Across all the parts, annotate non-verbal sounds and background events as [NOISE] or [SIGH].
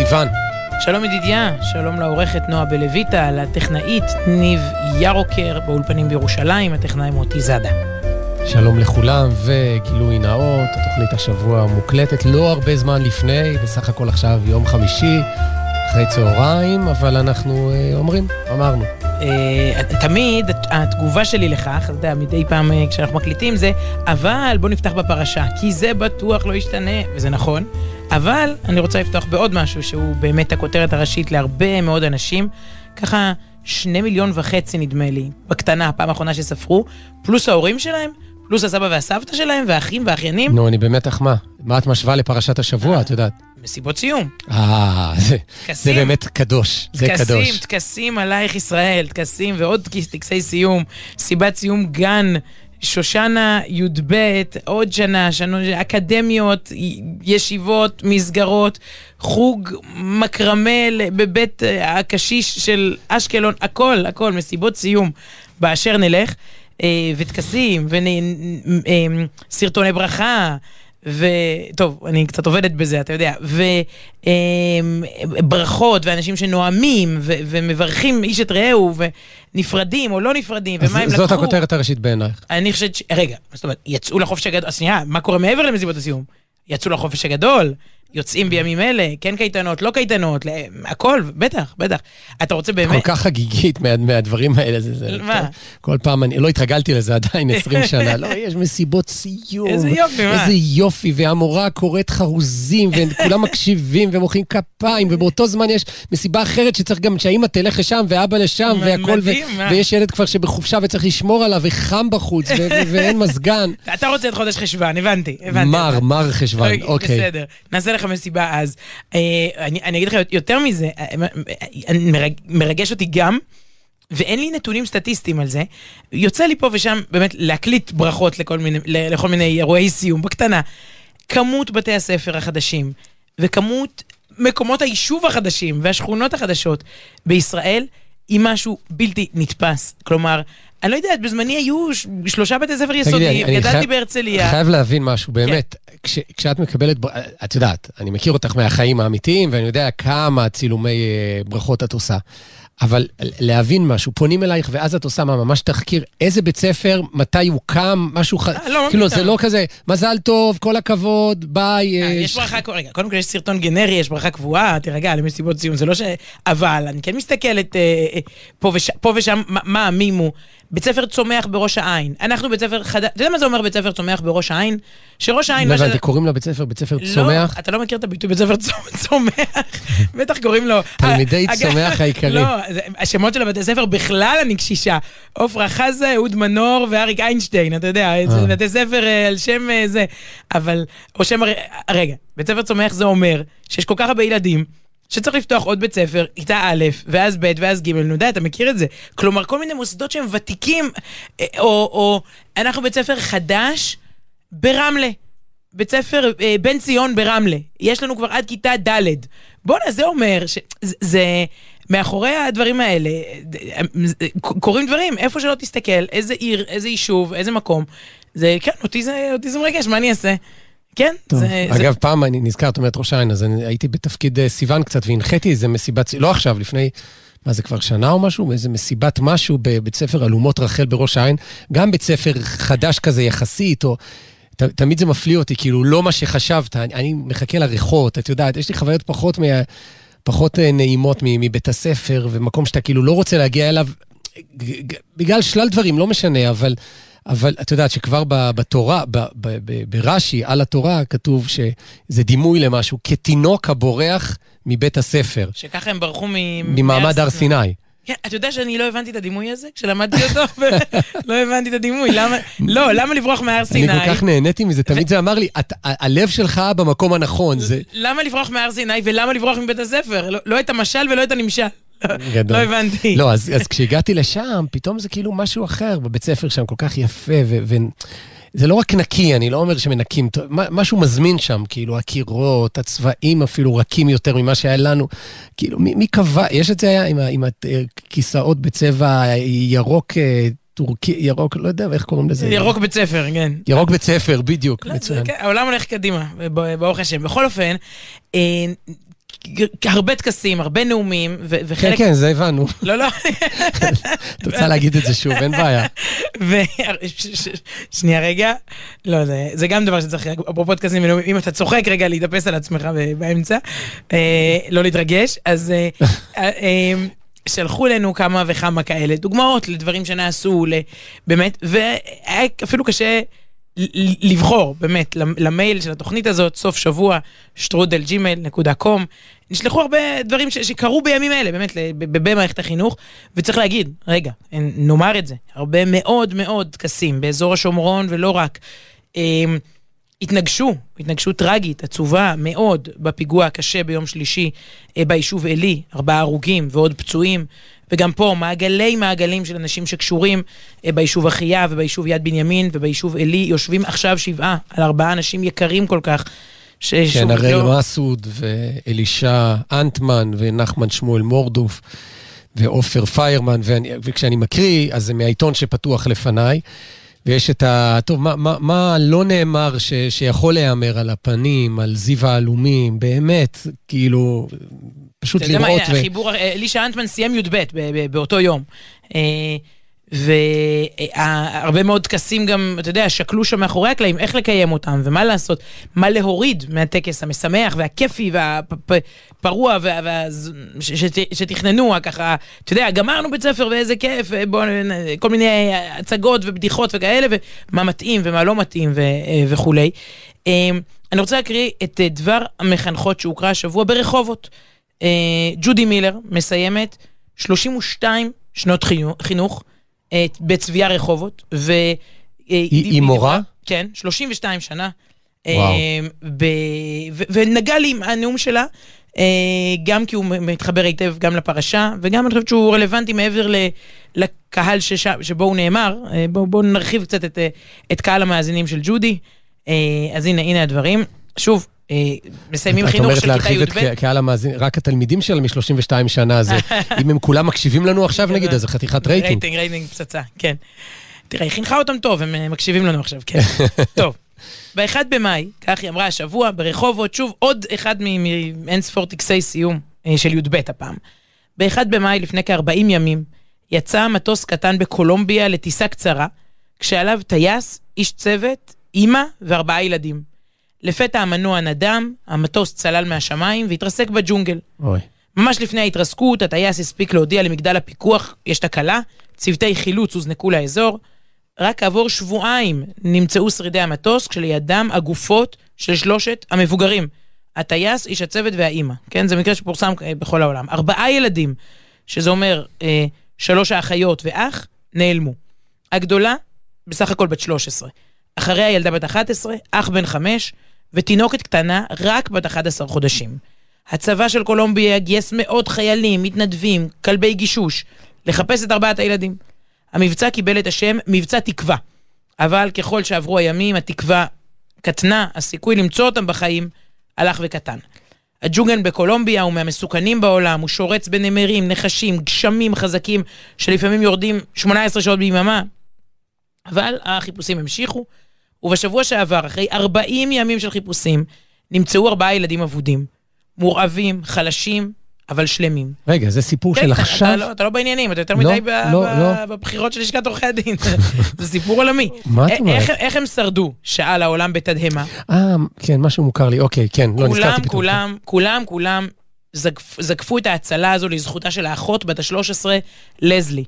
סיוון. שלום ידידיה, שלום לעורכת נועה בלויטה, לטכנאית ניב ירוקר באולפנים בירושלים, הטכנאי מוטי זאדה. שלום לכולם, וגילוי נאות, התוכנית השבוע מוקלטת לא הרבה זמן לפני, בסך הכל עכשיו יום חמישי, אחרי צהריים, אבל אנחנו אה, אומרים, אמרנו. אה, תמיד התגובה שלי לכך, אתה יודע, מדי פעם אה, כשאנחנו מקליטים זה, אבל בוא נפתח בפרשה, כי זה בטוח לא ישתנה, וזה נכון. אבל אני רוצה לפתוח בעוד משהו שהוא באמת הכותרת הראשית להרבה מאוד אנשים. ככה שני מיליון וחצי נדמה לי, בקטנה, הפעם האחרונה שספרו, פלוס ההורים שלהם, פלוס הסבא והסבתא שלהם, והאחים והאחיינים. נו, אני במתח מה? מה את משווה לפרשת השבוע, את יודעת? מסיבות סיום. אה, זה, זה באמת קדוש, זה טקסים, קדוש. טקסים, טקסים עלייך ישראל, טקסים ועוד טקסי סיום, סיבת סיום גן. שושנה י"ב, עוד שנה, שנה, אקדמיות, ישיבות, מסגרות, חוג מקרמל בבית אה, הקשיש של אשקלון, הכל, הכל, מסיבות סיום באשר נלך, אה, וטקסים, וסרטוני ברכה. וטוב, אני קצת עובדת בזה, אתה יודע, וברכות, ואנשים שנואמים, ו... ומברכים איש את רעהו, ונפרדים או לא נפרדים, ומה הם לקחו. זאת הכותרת הראשית בעינייך. אני חושבת ש... רגע, זאת אומרת, יצאו לחופש הגדול, שנייה, מה קורה מעבר למסיבות הסיום? יצאו לחופש הגדול, יוצאים בימים אלה, כן קייטנות, לא קייטנות, הכל, בטח, בטח. אתה רוצה באמת... כל כך חגיגית מה, מהדברים האלה. זה, זה, מה? כל פעם, אני לא התרגלתי לזה עדיין [LAUGHS] 20 שנה. לא, יש מסיבות סיום. איזה יופי, מה? איזה יופי, והמורה קוראת חרוזים, וכולם [LAUGHS] מקשיבים ומוחאים כפיים, ובאותו זמן יש מסיבה אחרת שצריך גם שהאימא תלך לשם, ואבא לשם, והכל? ויש ילד כבר שבחופשה וצריך לשמור עליו, וחם בחוץ, ואין מזגן. [LAUGHS] אתה רוצה את חודש חשוון, הבנתי, הבנתי. מר, מר חשוון, אוקיי. בסדר, נעשה לך מסיבה אז. אה, אני, אני אגיד לך יותר מזה, אה, אה, מרג, מרגש אותי גם. ואין לי נתונים סטטיסטיים על זה, יוצא לי פה ושם באמת להקליט ברכות לכל מיני, לכל מיני אירועי סיום בקטנה. כמות בתי הספר החדשים וכמות מקומות היישוב החדשים והשכונות החדשות בישראל היא משהו בלתי נתפס. כלומר, אני לא יודעת, בזמני היו שלושה בתי ספר יסודיים, אני גדלתי בהרצליה. חייב להבין משהו, באמת. כש, כשאת מקבלת, את יודעת, אני מכיר אותך מהחיים האמיתיים, ואני יודע כמה צילומי אה, ברכות את עושה. אבל להבין משהו, פונים אלייך, ואז את עושה מה, ממש תחקיר, איזה בית ספר, מתי הוקם, משהו ח... אה, לא, מה כאילו? זה לא כזה, מזל טוב, כל הכבוד, ביי. אה, יש ברכה, רגע, קודם כל יש סרטון גנרי, יש ברכה קבועה, תירגע, למסיבות סיום, זה לא ש... אבל אני כן מסתכלת פה וש- פה ושם, מה המימו. בית ספר צומח בראש העין. אנחנו בית ספר חדש, אתה יודע מה זה אומר בית ספר צומח בראש העין? שראש העין... לא הבנתי, קוראים לבית ספר בית ספר לא, צומח? אתה לא מכיר את הביטוי בית ספר צומ- צומח? בטח קוראים לו... תלמידי אה, צומח העיקרי. לא, השמות של הבתי ספר בכלל אני קשישה. עפרה חזה, אהוד מנור ואריק איינשטיין, אתה יודע, זה בתי ספר אה, על שם אה, זה. אבל, או שם... רגע, בית ספר צומח זה אומר שיש כל כך הרבה ילדים. שצריך לפתוח עוד בית ספר, כיתה א', ואז ב', ואז ג', נו די, אתה מכיר את זה. כלומר, כל מיני מוסדות שהם ותיקים, אה, או, או אנחנו בית ספר חדש ברמלה. בית ספר אה, בן ציון ברמלה. יש לנו כבר עד כיתה ד'. בואנה, זה אומר שזה... זה, מאחורי הדברים האלה אה, אה, קורים דברים, איפה שלא תסתכל, איזה עיר, איזה יישוב, איזה מקום. זה, כן, אותי זה, אותי זה מרגש, מה אני אעשה? כן, טוב. זה... אגב, פעם אני נזכר, את אומרת ראש העין, אז אני הייתי בתפקיד אה, סיוון קצת, והנחיתי איזה מסיבת, לא עכשיו, לפני, מה זה כבר שנה או משהו? איזה מסיבת משהו בבית ספר אלומות רחל בראש העין, גם בית ספר חדש כזה יחסית, או... ת, תמיד זה מפליא אותי, כאילו, לא מה שחשבת, אני, אני מחכה לריחות, את יודעת, יש לי חוויות פחות, מה, פחות אה, נעימות מבית הספר, ומקום שאתה כאילו לא רוצה להגיע אליו, בגלל שלל דברים, לא משנה, אבל... אבל את יודעת שכבר בתורה, ברש"י, על התורה, כתוב שזה דימוי למשהו, כתינוק הבורח מבית הספר, שככה הם ברחו מ... ממעמד הר סיני. כן, אתה יודע שאני לא הבנתי את הדימוי הזה כשלמדתי אותו? [LAUGHS] לא הבנתי את הדימוי, למה... לא, למה לברוח מהר אני סיני? כל כך נהניתי מזה, תמיד זה אמר לי, "את- ה- הלב שלך במקום הנכון, זה... למה לברוח מהר סיני ולמה לברוח מבית הספר? לא- לא את המשל ולא את הנמשל. גדול. לא הבנתי. לא, אז, אז כשהגעתי לשם, פתאום זה כאילו משהו אחר, בבית ספר שם כל כך יפה, ו... ו... זה לא רק נקי, אני לא אומר שמנקים, משהו מזמין שם, כאילו הקירות, הצבעים אפילו רכים יותר ממה שהיה לנו. כאילו, מי, מי קבע, יש את זה היה עם, עם הכיסאות בצבע ירוק, אה, טורקי, ירוק, לא יודע איך קוראים לזה. ירוק בית ספר, כן. ירוק בית ספר, בדיוק, לא, מצוין. כן, העולם הולך קדימה, ברוך השם. בכל אופן, אה, הרבה טקסים, הרבה נאומים, ו- כן, וחלק... כן, זה הבנו. לא, לא. את רוצה להגיד את זה שוב, אין בעיה. שנייה רגע, לא, זה, זה גם דבר שצריך, אפרופו טקסים ונאומים, אם אתה צוחק רגע להתאפס על עצמך באמצע, אה, לא להתרגש, אז אה, אה, שלחו לנו כמה וכמה כאלה דוגמאות לדברים שנעשו, באמת, והיה אפילו קשה לבחור, באמת, למ- למייל של התוכנית הזאת, סוף שבוע, שטרודל נקודה קום. נשלחו הרבה דברים ש- שקרו בימים אלה, באמת, במערכת החינוך, וצריך להגיד, רגע, נאמר את זה, הרבה מאוד מאוד טקסים באזור השומרון ולא רק. אמ, התנגשו, התנגשות טרגית, עצובה מאוד, בפיגוע הקשה ביום שלישי אה, ביישוב עלי, ארבעה הרוגים ועוד פצועים, וגם פה מעגלי מעגלים של אנשים שקשורים אה, ביישוב אחיה וביישוב יד בנימין וביישוב עלי, יושבים עכשיו שבעה על ארבעה אנשים יקרים כל כך. כן, הראל לא- מסעוד ואלישע אנטמן ונחמן שמואל מורדוף ועופר פיירמן, ואני, וכשאני מקריא, אז זה מהעיתון שפתוח לפניי, ויש את ה... טוב, מה, מה, מה לא נאמר ש, שיכול להיאמר על הפנים, על זיו העלומים, באמת, כאילו, פשוט אתה יודע מה, לראות החיבור, אה, אלישע אנטמן סיים י"ב באותו יום. והרבה מאוד טקסים גם, אתה יודע, שקלו שם מאחורי הקלעים איך לקיים אותם ומה לעשות, מה להוריד מהטקס המשמח והכיפי והפרוע וה, וה, ש, ש, שתכננו, ככה, אתה יודע, גמרנו בית ספר ואיזה כיף, בוא, כל מיני הצגות ובדיחות וכאלה, ומה מתאים ומה לא מתאים ו, וכולי. אה, אני רוצה להקריא את דבר המחנכות שהוקרא השבוע ברחובות. אה, ג'ודי מילר מסיימת 32 שנות חינוך בצביה רחובות. ו... אה, היא מורה? כן, 32 שנה. אה, וואו. ב... ו... ונגע לי עם הנאום שלה, אה, גם כי הוא מתחבר היטב גם לפרשה, וגם אני חושבת שהוא רלוונטי מעבר ל... לקהל שש... שבו הוא נאמר. אה, בואו בוא נרחיב קצת את, אה, את קהל המאזינים של ג'ודי. אה, אז הנה, הנה הדברים. שוב, אה, מסיימים את חינוך אומרת של כיתה להרחיב את י"ב. ק- קהל המאזין, רק התלמידים שלהם מ-32 שנה, אז [LAUGHS] אם הם כולם מקשיבים לנו עכשיו נגיד, אז זה חתיכת רייטינג. רייטינג, רייטינג פצצה, כן. תראה, היא חינכה אותם טוב, הם אה, מקשיבים לנו עכשיו, כן. [LAUGHS] טוב. ב-1 במאי, כך היא אמרה השבוע, ברחובות, שוב, עוד אחד מאין ספור טקסי סיום אה, של י"ב הפעם. ב-1 במאי, לפני כ-40 ימים, יצא מטוס קטן בקולומביה לטיסה קצרה, כשעליו טייס, איש צוות, אימא וארבעה ילדים. לפתע המנוע נדם, המטוס צלל מהשמיים והתרסק בג'ונגל. אוי. ממש לפני ההתרסקות, הטייס הספיק להודיע למגדל הפיקוח, יש תקלה, צוותי חילוץ הוזנקו לאזור. רק כעבור שבועיים נמצאו שרידי המטוס, כשלידם הגופות של שלושת המבוגרים. הטייס, איש הצוות והאימא. כן, זה מקרה שפורסם אה, בכל העולם. ארבעה ילדים, שזה אומר אה, שלוש האחיות ואח, נעלמו. הגדולה, בסך הכל בת 13. אחריה ילדה בת 11, אח בן 5, ותינוקת קטנה, רק בת 11 חודשים. הצבא של קולומביה גייס מאות חיילים, מתנדבים, כלבי גישוש, לחפש את ארבעת הילדים. המבצע קיבל את השם מבצע תקווה, אבל ככל שעברו הימים, התקווה קטנה, הסיכוי למצוא אותם בחיים הלך וקטן. הג'ונגל בקולומביה הוא מהמסוכנים בעולם, הוא שורץ בנמרים, נחשים, גשמים חזקים, שלפעמים יורדים 18 שעות ביממה, אבל החיפושים המשיכו, ובשבוע שעבר, אחרי 40 ימים של חיפושים, נמצאו ארבעה ילדים אבודים. מורעבים, חלשים, אבל שלמים. רגע, זה סיפור של כן, אתה- עכשיו? אתה לא- אתה לא בעניינים, אתה יותר לא, מדי ב- לא, ב- לא. בבחירות של לשכת עורכי הדין. [LAUGHS] זה סיפור עולמי. מה את אומרת? איך- איך הם שרדו? שאל העולם בתדהמה. אה, כן, משהו מוכר לי, אוקיי, כן, לא, נזכרתי כולם, פתאום. כולם, כולם, כולם זקפ- זקפו את ההצלה הזו לזכותה של האחות בת ה-13, לזלי.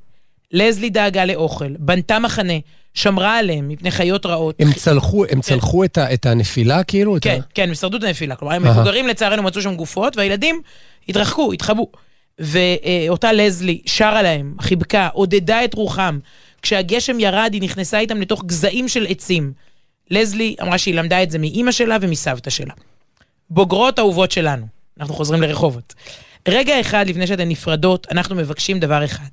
לזלי דאגה לאוכל, בנתה מחנה, שמרה עליהם מפני חיות רעות. הם צלחו, הם צלחו את ה- את הנפילה, כאילו? את ה- כן, כן, הם שרדו את הנפילה. כלומר, אהה. המבוגרים לצערנו מצאו שם גופות, והילדים התרחקו, התחבאו. ואותה לזלי שרה להם, חיבקה, עודדה את רוחם. כשהגשם ירד, היא נכנסה איתם לתוך גזעים של עצים. לזלי אמרה שהיא למדה את זה מאימא שלה ומסבתא שלה. בוגרות אהובות שלנו, אנחנו חוזרים לרחובות. רגע אחד לפני שאתן נפרדות, אנחנו מבקשים דבר אחד.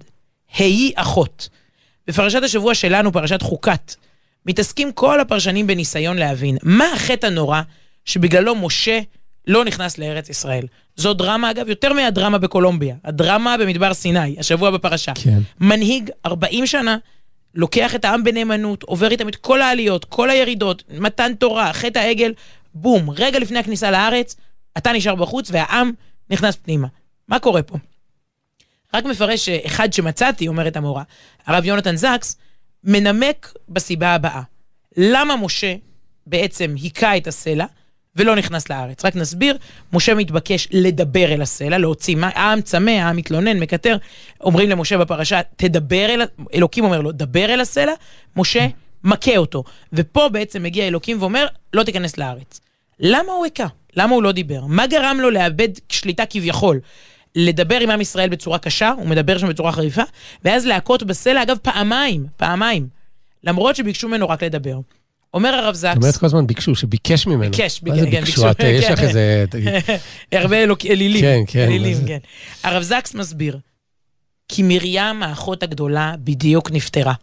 היי אחות. בפרשת השבוע שלנו, פרשת חוקת, מתעסקים כל הפרשנים בניסיון להבין מה החטא הנורא שבגללו משה לא נכנס לארץ ישראל. זו דרמה, אגב, יותר מהדרמה בקולומביה. הדרמה במדבר סיני, השבוע בפרשה. כן. מנהיג 40 שנה, לוקח את העם בנאמנות, עובר איתם את כל העליות, כל הירידות, מתן תורה, חטא העגל, בום, רגע לפני הכניסה לארץ, אתה נשאר בחוץ והעם נכנס פנימה. מה קורה פה? רק מפרש אחד שמצאתי, אומרת המורה, הרב יונתן זקס, מנמק בסיבה הבאה. למה משה בעצם היכה את הסלע ולא נכנס לארץ? רק נסביר, משה מתבקש לדבר אל הסלע, להוציא, העם צמא, העם מתלונן, מקטר, אומרים למשה בפרשה, תדבר אל, אלוקים אומר לו, דבר אל הסלע, משה מכה אותו. ופה בעצם מגיע אלוקים ואומר, לא תיכנס לארץ. למה הוא היכה? למה הוא לא דיבר? מה גרם לו לאבד שליטה כביכול? לדבר עם עם ישראל בצורה קשה, הוא מדבר שם בצורה חריפה, ואז להכות בסלע, אגב, פעמיים, פעמיים, למרות שביקשו ממנו רק לדבר. אומר הרב זקס... זאת אומרת כל הזמן ביקשו, שביקש ממנו. ביקש, מה זה כן, ביקשו? יש לך איזה... [LAUGHS] הרבה אלילים. כן, כן. אלילים, כן. הרב זקס מסביר, כי מרים, האחות הגדולה, בדיוק נפטרה.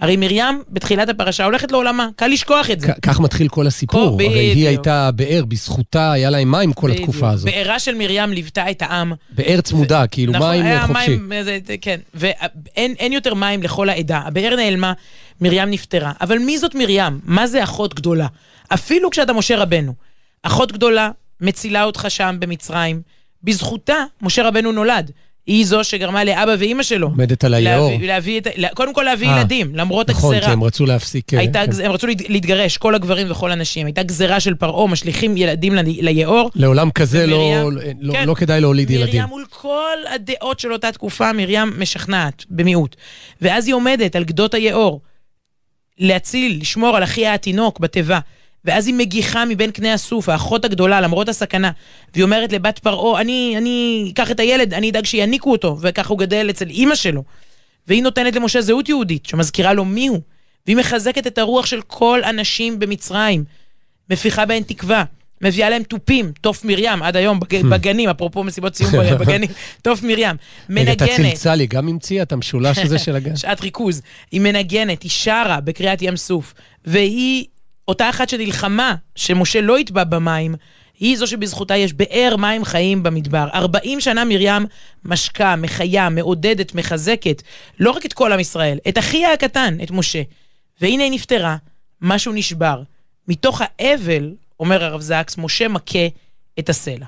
הרי מרים בתחילת הפרשה הולכת לעולמה, קל לשכוח את זה. כך מתחיל כל הסיפור, הרי היא הייתה באר, בזכותה היה להם מים כל התקופה הזאת. בארה של מרים ליוותה את העם. באר צמודה, כאילו נכון, מים חופשי. מים, זה, כן, ואין יותר מים לכל העדה. הבאר נעלמה, מרים נפטרה. אבל מי זאת מרים? מה זה אחות גדולה? אפילו כשאתה משה רבנו. אחות גדולה מצילה אותך שם במצרים. בזכותה משה רבנו נולד. היא זו שגרמה לאבא ואימא שלו. עומדת על היאור. להביא, להביא את, קודם כל להביא 아, ילדים, למרות נכון, הגזרה. נכון, כי הם רצו להפסיק... הייתה, כן. הם רצו להתגרש, כל הגברים וכל הנשים. הייתה גזרה של פרעה, משליכים ילדים ליאור. לעולם כזה לא, לא, כן, לא כדאי להוליד מרים ילדים. מרים מול כל הדעות של אותה תקופה, מרים משכנעת, במיעוט. ואז היא עומדת על גדות היאור, להציל, לשמור על אחיה התינוק בתיבה. ואז היא מגיחה מבין קנה הסוף, האחות הגדולה, למרות הסכנה. והיא אומרת לבת פרעה, אני, אני אקח את הילד, אני אדאג שיניקו אותו, וככה הוא גדל אצל אימא שלו. והיא נותנת למשה זהות יהודית, שמזכירה לו מי הוא. והיא מחזקת את הרוח של כל הנשים במצרים, מפיחה בהן תקווה. מביאה להם תופים, תוף מרים, עד היום בגנים, אפרופו מסיבות סיום [LAUGHS] בגנים, תוף מרים. מנגנת. רגע, אתה צלצל לי, גם המציאה את המשולש הזה של הגן. [LAUGHS] שעת ריכוז. היא מנגנת, היא שרה בקריאת ים סוף, והיא אותה אחת שנלחמה שמשה לא יטבע במים, היא זו שבזכותה יש באר מים חיים במדבר. 40 שנה מרים משקה, מחיה, מעודדת, מחזקת, לא רק את כל עם ישראל, את אחיה הקטן, את משה. והנה היא נפטרה, משהו נשבר. מתוך האבל, אומר הרב זקס, משה מכה את הסלע.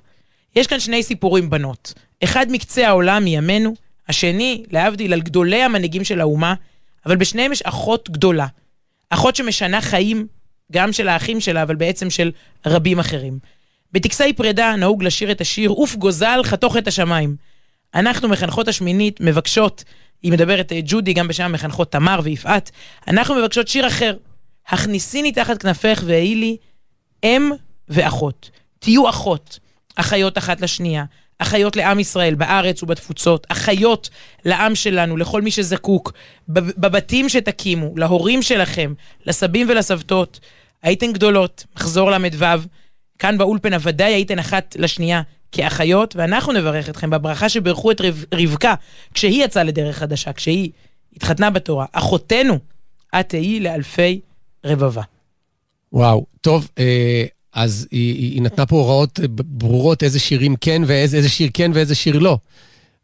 יש כאן שני סיפורים בנות. אחד מקצה העולם מימינו, השני, להבדיל, על גדולי המנהיגים של האומה, אבל בשניהם יש אחות גדולה. אחות שמשנה חיים גם של האחים שלה, אבל בעצם של רבים אחרים. בטקסי פרידה נהוג לשיר את השיר "עוף גוזל חתוך את השמיים". אנחנו מחנכות השמינית מבקשות, היא מדברת ג'ודי, גם בשם המחנכות תמר ויפעת, אנחנו מבקשות שיר אחר. הכניסיני תחת כנפך והעי לי אם ואחות. תהיו אחות, אחיות אחת לשנייה, אחיות לעם ישראל בארץ ובתפוצות, אחיות לעם שלנו, לכל מי שזקוק, בבתים שתקימו, להורים שלכם, לסבים ולסבתות. הייתן גדולות, מחזור ל"ו, כאן באולפנה ודאי הייתן אחת לשנייה כאחיות, ואנחנו נברך אתכם בברכה שברכו את רבקה כשהיא יצאה לדרך חדשה, כשהיא התחתנה בתורה. אחותנו, את תהיי לאלפי רבבה. וואו, טוב, אה, אז היא, היא נתנה פה הוראות ברורות איזה שירים כן ואיזה שיר כן ואיזה שיר לא.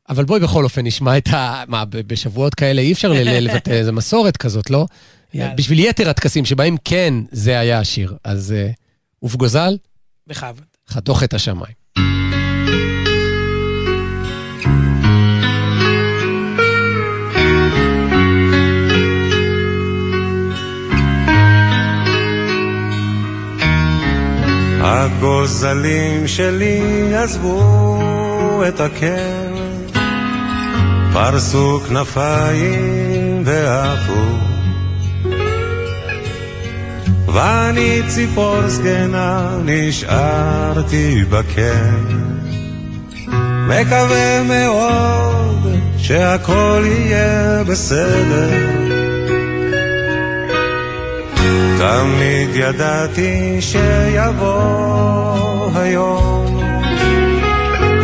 אבל בואי בכל אופן נשמע את ה... מה, בשבועות כאלה אי אפשר לבטא [LAUGHS] איזה מסורת כזאת, לא? יאללה. בשביל יתר הטקסים שבהם כן זה היה השיר. אז uh, עוף גוזל? בכבוד. חתוך את השמיים. הגוזלים שלי עזבו את הקר, פרסו כנפיים ועפו. ואני ציפור זקנה נשארתי בקר. מקווה מאוד שהכל יהיה בסדר. תמיד ידעתי שיבוא היום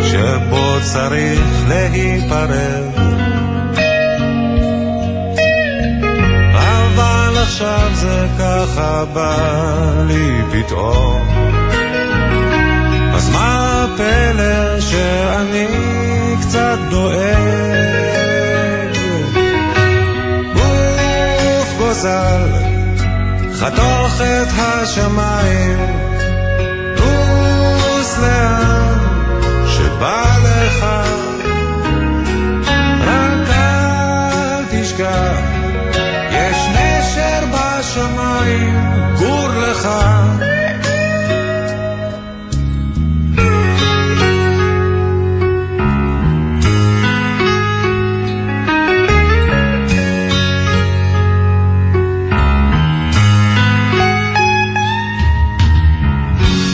שבו צריך להיפרד עכשיו זה ככה בא לי פתאום. אז מה הפלא שאני קצת דואג? בוף גוזל, חתוך את השמיים, טוס לאן שבא לך, רק אל תשכח. נשר בשמיים, גור לך.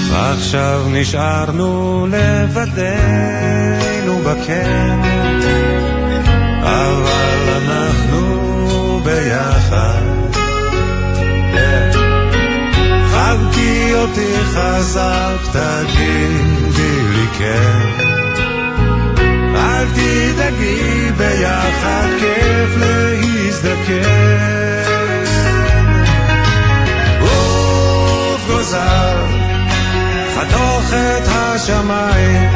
עכשיו נשארנו לבדנו בקן, אבל אנחנו אותי חזק, תגידי לי כן. אל תדאגי, ביחד כיף להזדקן. עוף גוזר חתוך את השמיים,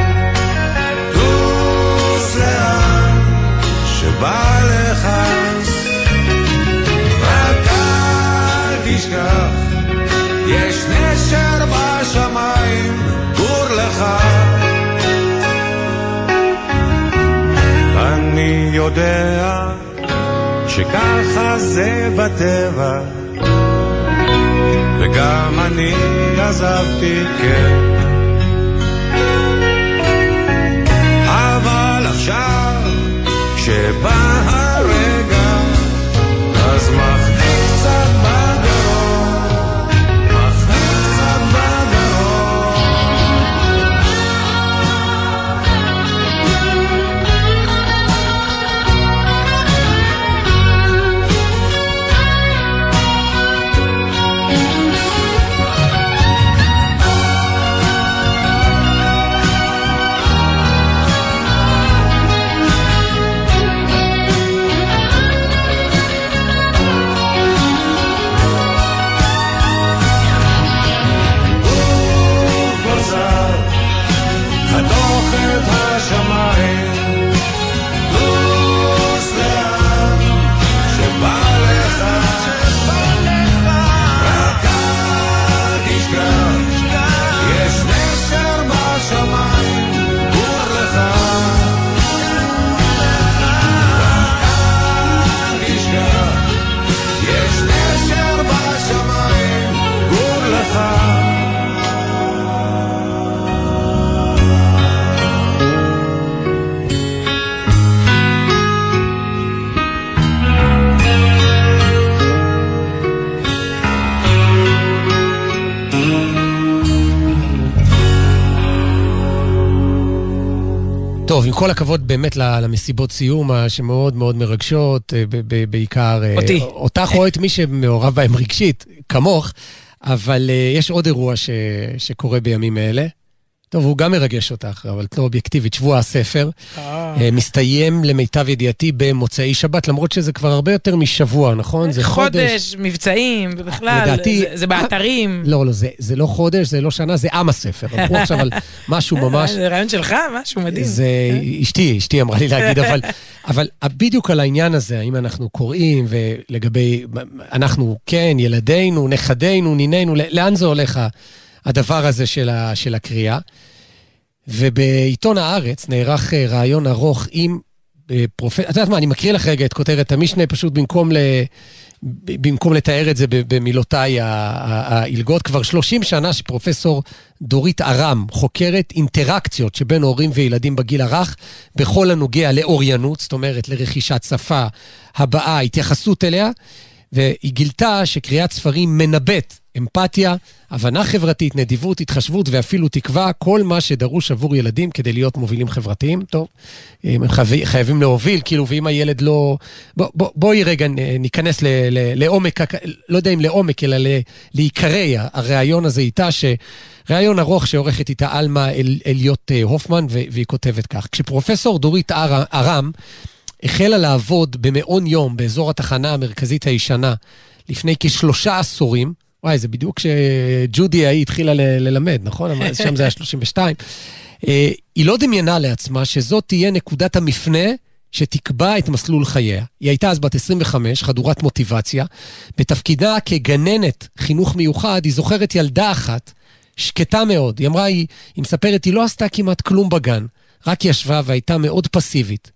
טוס לאן שבא לך, רק אל תשכח, יש נשר בשמיים, גור לך. אני יודע שככה זה בטבע וגם אני עזבתי, כן. אבל עכשיו, כשבא כל הכבוד באמת למסיבות סיום ה- שמאוד מאוד מרגשות, אה, בעיקר... אה, אותי. אותך או את מי שמעורב בהם רגשית, כמוך, אבל אה, יש עוד אירוע ש- שקורה בימים אלה. טוב, הוא גם מרגש אותך, אבל לא אובייקטיבית, שבוע הספר. אה, מסתיים למיטב ידיעתי במוצאי שבת, למרות שזה כבר הרבה יותר משבוע, נכון? זה חודש. חודש, מבצעים, ובכלל, לדעתי- זה- זה באתרים. לא, לא, זה, זה לא חודש, זה לא שנה, זה עם הספר. אנחנו [LAUGHS] עכשיו על משהו ממש... זה רעיון שלך, משהו מדהים. זה אשתי, אשתי אמרה לי להגיד, [LAUGHS] אבל, אבל בדיוק על העניין הזה, האם אנחנו קוראים, ולגבי, אנחנו, כן, ילדינו, נכדינו, נינינו, לאן זה הולך הדבר הזה של, ה, של הקריאה? ובעיתון הארץ נערך אה, ראיון ארוך עם פרופסור, את יודעת מה, אני מקריא לך רגע את כותרת המשנה, פשוט במקום ל... במקום לתאר את זה במילותיי העילגות, כבר 30 שנה שפרופסור דורית ארם חוקרת אינטראקציות שבין הורים וילדים בגיל הרך בכל הנוגע לאוריינות, זאת אומרת לרכישת שפה, הבעה, התייחסות אליה, והיא גילתה שקריאת ספרים מנבאת אמפתיה, הבנה חברתית, נדיבות, התחשבות ואפילו תקווה, כל מה שדרוש עבור ילדים כדי להיות מובילים חברתיים. טוב, הם חייב, חייבים להוביל, כאילו, ואם הילד לא... בוא, בוא, בואי רגע ניכנס ל, ל, לעומק, לא יודע אם לעומק, אלא ל, לעיקרי הריאיון הזה איתה, שראיון ארוך שעורכת איתה עלמה אל, אליוט הופמן, והיא כותבת כך: כשפרופסור דורית ארם החלה לעבוד במעון יום באזור התחנה המרכזית הישנה לפני כשלושה עשורים, וואי, זה בדיוק כשג'ודי ההיא התחילה ל- ללמד, נכון? שם זה היה 32. היא לא דמיינה לעצמה שזאת תהיה נקודת המפנה שתקבע את מסלול חייה. היא הייתה אז בת 25, חדורת מוטיבציה. בתפקידה כגננת חינוך מיוחד, היא זוכרת ילדה אחת, שקטה מאוד. היא אמרה, היא, היא מספרת, היא לא עשתה כמעט כלום בגן, רק ישבה והייתה מאוד פסיבית.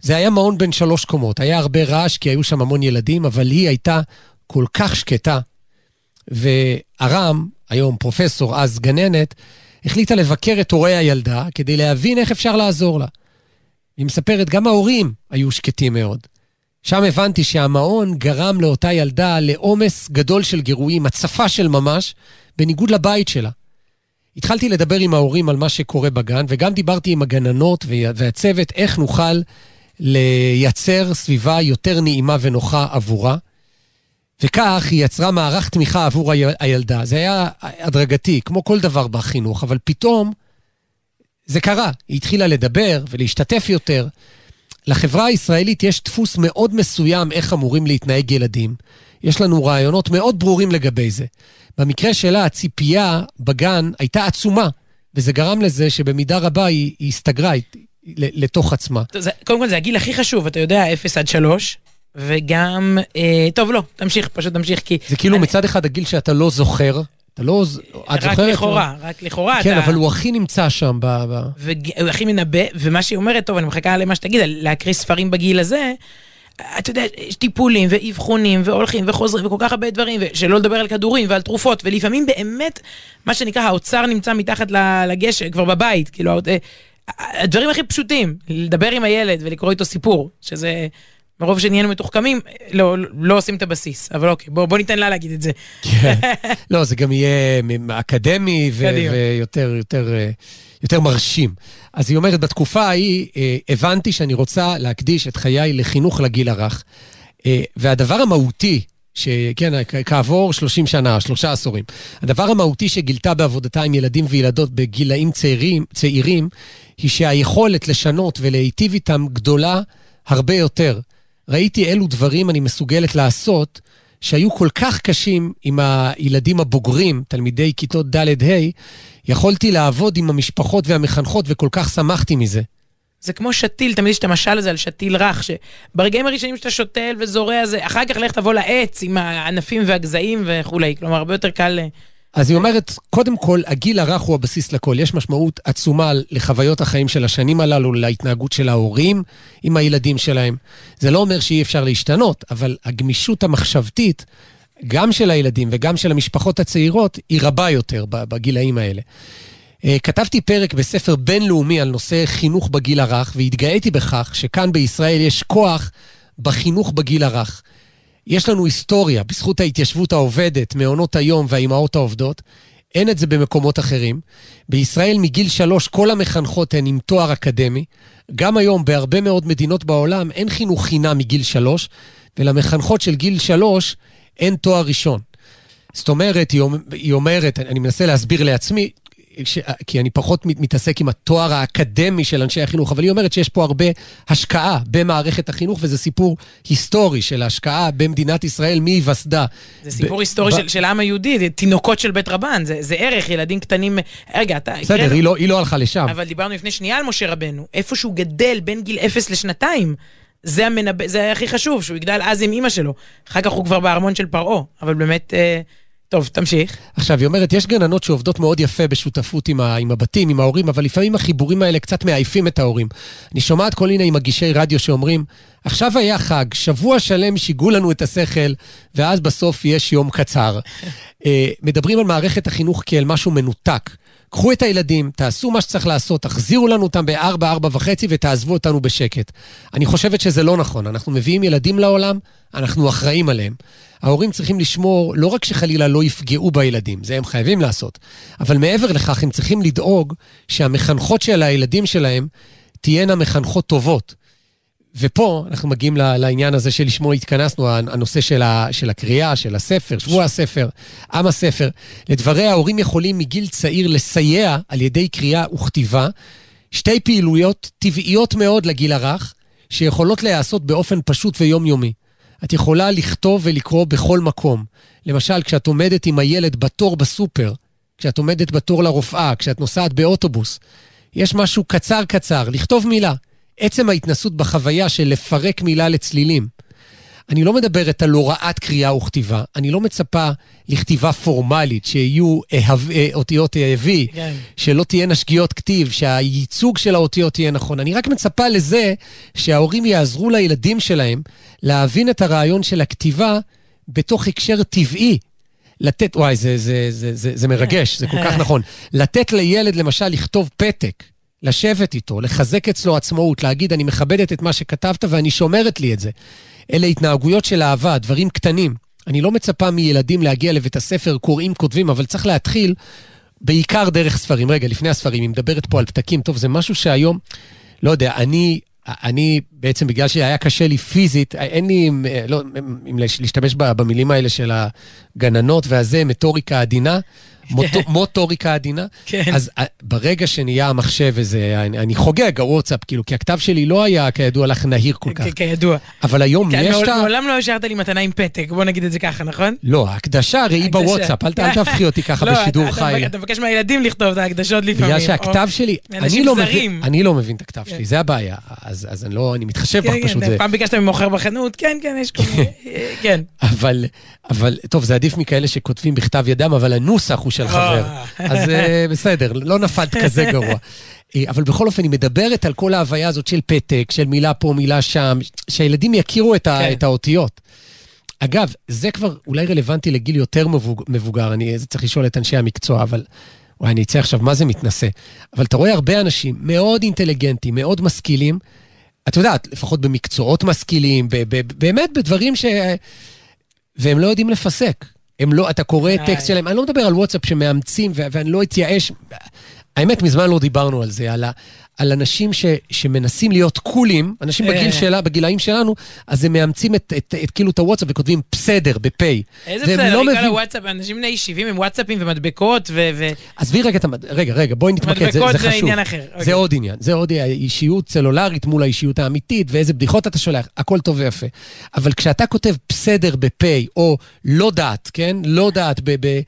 זה היה מעון בין שלוש קומות, היה הרבה רעש כי היו שם המון ילדים, אבל היא הייתה כל כך שקטה. וארם, היום פרופסור, אז גננת, החליטה לבקר את הורי הילדה כדי להבין איך אפשר לעזור לה. היא מספרת, גם ההורים היו שקטים מאוד. שם הבנתי שהמעון גרם לאותה ילדה לעומס גדול של גירויים, הצפה של ממש, בניגוד לבית שלה. התחלתי לדבר עם ההורים על מה שקורה בגן, וגם דיברתי עם הגננות והצוות איך נוכל לייצר סביבה יותר נעימה ונוחה עבורה. וכך היא יצרה מערך תמיכה עבור הילדה. זה היה הדרגתי, כמו כל דבר בחינוך, אבל פתאום זה קרה. היא התחילה לדבר ולהשתתף יותר. לחברה הישראלית יש דפוס מאוד מסוים איך אמורים להתנהג ילדים. יש לנו רעיונות מאוד ברורים לגבי זה. במקרה שלה, הציפייה בגן הייתה עצומה, וזה גרם לזה שבמידה רבה היא, היא הסתגרה לתוך עצמה. זה, קודם כל זה הגיל הכי חשוב, אתה יודע, 0 עד 3, וגם... אה, טוב, לא, תמשיך, פשוט תמשיך, כי... זה כאילו אני... מצד אחד הגיל שאתה לא זוכר, אתה לא... את רק זוכרת? לכאורה, או... רק לכאורה כן, אתה... אבל הוא הכי נמצא שם ב... ב... הוא הכי מנבא, ומה שהיא אומרת, טוב, אני מחכה למה שתגיד, להקריא ספרים בגיל הזה, אתה יודע, יש טיפולים ואבחונים והולכים וחוזרים וכל כך הרבה דברים, ושלא לדבר על כדורים ועל תרופות, ולפעמים באמת, מה שנקרא, האוצר נמצא מתחת לגשר, כבר בבית, כאילו, אה, הדברים הכי פשוטים, לדבר עם הילד ולקרוא איתו סיפור, שזה... מרוב שנהיינו מתוחכמים, לא, לא עושים את הבסיס. אבל אוקיי, בוא, בוא ניתן לה להגיד את זה. כן. [LAUGHS] לא, זה גם יהיה אקדמי ו- ויותר יותר, אה, יותר מרשים. אז היא אומרת, בתקופה ההיא אה, הבנתי שאני רוצה להקדיש את חיי לחינוך לגיל הרך. אה, והדבר המהותי, שכן, כעבור 30 שנה, שלושה עשורים, הדבר המהותי שגילתה בעבודתה עם ילדים וילדות בגילאים צעירים, צעירים, היא שהיכולת לשנות ולהיטיב איתם גדולה הרבה יותר. ראיתי אילו דברים אני מסוגלת לעשות שהיו כל כך קשים עם הילדים הבוגרים, תלמידי כיתות ד'-ה', יכולתי לעבוד עם המשפחות והמחנכות וכל כך שמחתי מזה. זה כמו שתיל, תמיד יש את המשל הזה על שתיל רך, שברגעים הראשונים שאתה שותל וזורע זה, אחר כך לך תבוא לעץ עם הענפים והגזעים וכולי, כלומר הרבה יותר קל אז היא אומרת, קודם כל, הגיל הרך הוא הבסיס לכל. יש משמעות עצומה לחוויות החיים של השנים הללו, להתנהגות של ההורים עם הילדים שלהם. זה לא אומר שאי אפשר להשתנות, אבל הגמישות המחשבתית, גם של הילדים וגם של המשפחות הצעירות, היא רבה יותר בגילאים האלה. אה, כתבתי פרק בספר בינלאומי על נושא חינוך בגיל הרך, והתגאיתי בכך שכאן בישראל יש כוח בחינוך בגיל הרך. יש לנו היסטוריה בזכות ההתיישבות העובדת, מעונות היום והאימהות העובדות. אין את זה במקומות אחרים. בישראל מגיל שלוש כל המחנכות הן עם תואר אקדמי. גם היום בהרבה מאוד מדינות בעולם אין חינוך חינם מגיל שלוש, ולמחנכות של גיל שלוש אין תואר ראשון. זאת אומרת, היא אומרת, אני מנסה להסביר לעצמי, ש... כי אני פחות מתעסק עם התואר האקדמי של אנשי החינוך, אבל היא אומרת שיש פה הרבה השקעה במערכת החינוך, וזה סיפור היסטורי של השקעה במדינת ישראל מהיווסדה. זה סיפור ב... היסטורי ב... של, של העם היהודי, זה תינוקות של בית רבן, זה, זה ערך, ילדים קטנים... רגע, אתה... בסדר, היא לא, היא לא הלכה לשם. אבל דיברנו לפני שנייה על משה רבנו, איפה שהוא גדל בין גיל אפס לשנתיים. זה המנבא, זה הכי חשוב, שהוא יגדל אז עם אימא שלו. אחר כך הוא כבר בארמון של פרעה, אבל באמת... אה, טוב, תמשיך. עכשיו, היא אומרת, יש גננות שעובדות מאוד יפה בשותפות עם, ה, עם הבתים, עם ההורים, אבל לפעמים החיבורים האלה קצת מעייפים את ההורים. אני שומעת כל מיני מגישי רדיו שאומרים, עכשיו היה חג, שבוע שלם שיגעו לנו את השכל, ואז בסוף יש יום קצר. אה, מדברים על מערכת החינוך כאל משהו מנותק. קחו את הילדים, תעשו מה שצריך לעשות, תחזירו לנו אותם בארבע, ארבע וחצי ותעזבו אותנו בשקט. אני חושבת שזה לא נכון. אנחנו מביאים ילדים לעולם, אנחנו אחראים עליהם. ההורים צריכים לשמור, לא רק שחלילה לא יפגעו בילדים, זה הם חייבים לעשות, אבל מעבר לכך הם צריכים לדאוג שהמחנכות של הילדים שלהם תהיינה מחנכות טובות. ופה אנחנו מגיעים לעניין הזה שלשמו התכנסנו, הנושא של, ה, של הקריאה, של הספר, שבוע הספר, עם הספר. לדברי ההורים יכולים מגיל צעיר לסייע על ידי קריאה וכתיבה, שתי פעילויות טבעיות מאוד לגיל הרך, שיכולות להיעשות באופן פשוט ויומיומי. את יכולה לכתוב ולקרוא בכל מקום. למשל, כשאת עומדת עם הילד בתור בסופר, כשאת עומדת בתור לרופאה, כשאת נוסעת באוטובוס. יש משהו קצר קצר, לכתוב מילה. עצם ההתנסות בחוויה של לפרק מילה לצלילים. אני לא מדברת על הוראת קריאה וכתיבה, אני לא מצפה לכתיבה פורמלית, שיהיו אהב, אה, אותיות AV, כן. שלא תהיינה שגיאות כתיב, שהייצוג של האותיות יהיה נכון. אני רק מצפה לזה שההורים יעזרו לילדים שלהם להבין את הרעיון של הכתיבה בתוך הקשר טבעי. לתת, וואי, זה, זה, זה, זה, זה מרגש, זה כל כך [LAUGHS] נכון. לתת לילד, למשל, לכתוב פתק, לשבת איתו, לחזק אצלו עצמאות, להגיד, אני מכבדת את מה שכתבת ואני שומרת לי את זה. אלה התנהגויות של אהבה, דברים קטנים. אני לא מצפה מילדים להגיע לבית הספר, קוראים, כותבים, אבל צריך להתחיל בעיקר דרך ספרים. רגע, לפני הספרים, היא מדברת פה על פתקים, טוב, זה משהו שהיום, לא יודע, אני, אני בעצם, בגלל שהיה קשה לי פיזית, אין לי, לא, אם להשתמש במילים האלה של הגננות והזה, מטוריקה עדינה, מוטו, מוטוריקה עדינה, כן. אז אה, ברגע שנהיה המחשב וזה, אני, אני חוגג, הוואטסאפ, כאילו, כי הכתב שלי לא היה, כידוע לך, נהיר כל כך. כידוע. אבל היום כן, יש את ה... מעולם לא השארת לי מתנה עם פתק, בוא נגיד את זה ככה, נכון? לא, ההקדשה הקדשה. בוואטסאפ, אל תהפכי אותי ככה [LAUGHS] לא, בשידור חי. אתה- מבקש מהילדים לכתוב את ההקדשות לפעמים. בגלל שהכתב שלי, אני לא. מבין, אני לא מבין את הכתב כן. שלי, זה הבעיה. אז אני לא, אני מתחשב בך כן, פשוט. כן, פעם ביקשת ממוכר בחנות, כן, כן, יש כל מיני... [LAUGHS] כן. אבל, טוב, זה עדיף מכאלה שכותבים בכתב ידם, אבל הנוסח הוא של חבר. אה. אז אה, בסדר, לא נפלת כזה גרוע. אה, אבל בכל אופן, היא מדברת על כל ההוויה הזאת של פתק, של מילה פה, מילה שם, שהילדים יכירו את, ה, כן. את האותיות. אגב, זה כבר אולי רלוונטי לגיל יותר מבוג, מבוגר, אני זה צריך לשאול את אנשי המקצוע, אבל... וואי, אני אצא עכשיו, מה זה מתנשא? אבל אתה רואה הרבה אנשים מאוד אינטליגנטים, מאוד משכילים, את יודעת, לפחות במקצועות משכילים, ב- ב- באמת בדברים ש... והם לא יודעים לפסק. הם לא, אתה קורא. טקסט שלהם, אני לא מדבר על וואטסאפ שמאמצים, ואני לא אתייאש. האמת, מזמן לא דיברנו על זה, על, ה- על אנשים ש- שמנסים להיות קולים, אנשים אה. בגיל שלה, בגילאים שלנו, אז הם מאמצים את, את, את, את כאילו את הוואטסאפ וכותבים בסדר, בפ'. איזה בסדר, לא מבין- הוואטסאפ, אנשים בני 70 עם וואטסאפים ומדבקות ו... ו- עזבי רגע את המד... רגע, רגע, בואי נתמקד, זה, זה זה חשוב. עניין אחר, זה אוקיי. עוד עניין, זה עוד אישיות סלולרית מול האישיות האמיתית, ואיזה בדיחות אתה שולח, הכל טוב ויפה. אבל כשאתה כותב בסדר בפ' או לא דעת, כן? לא דעת, ב... ב...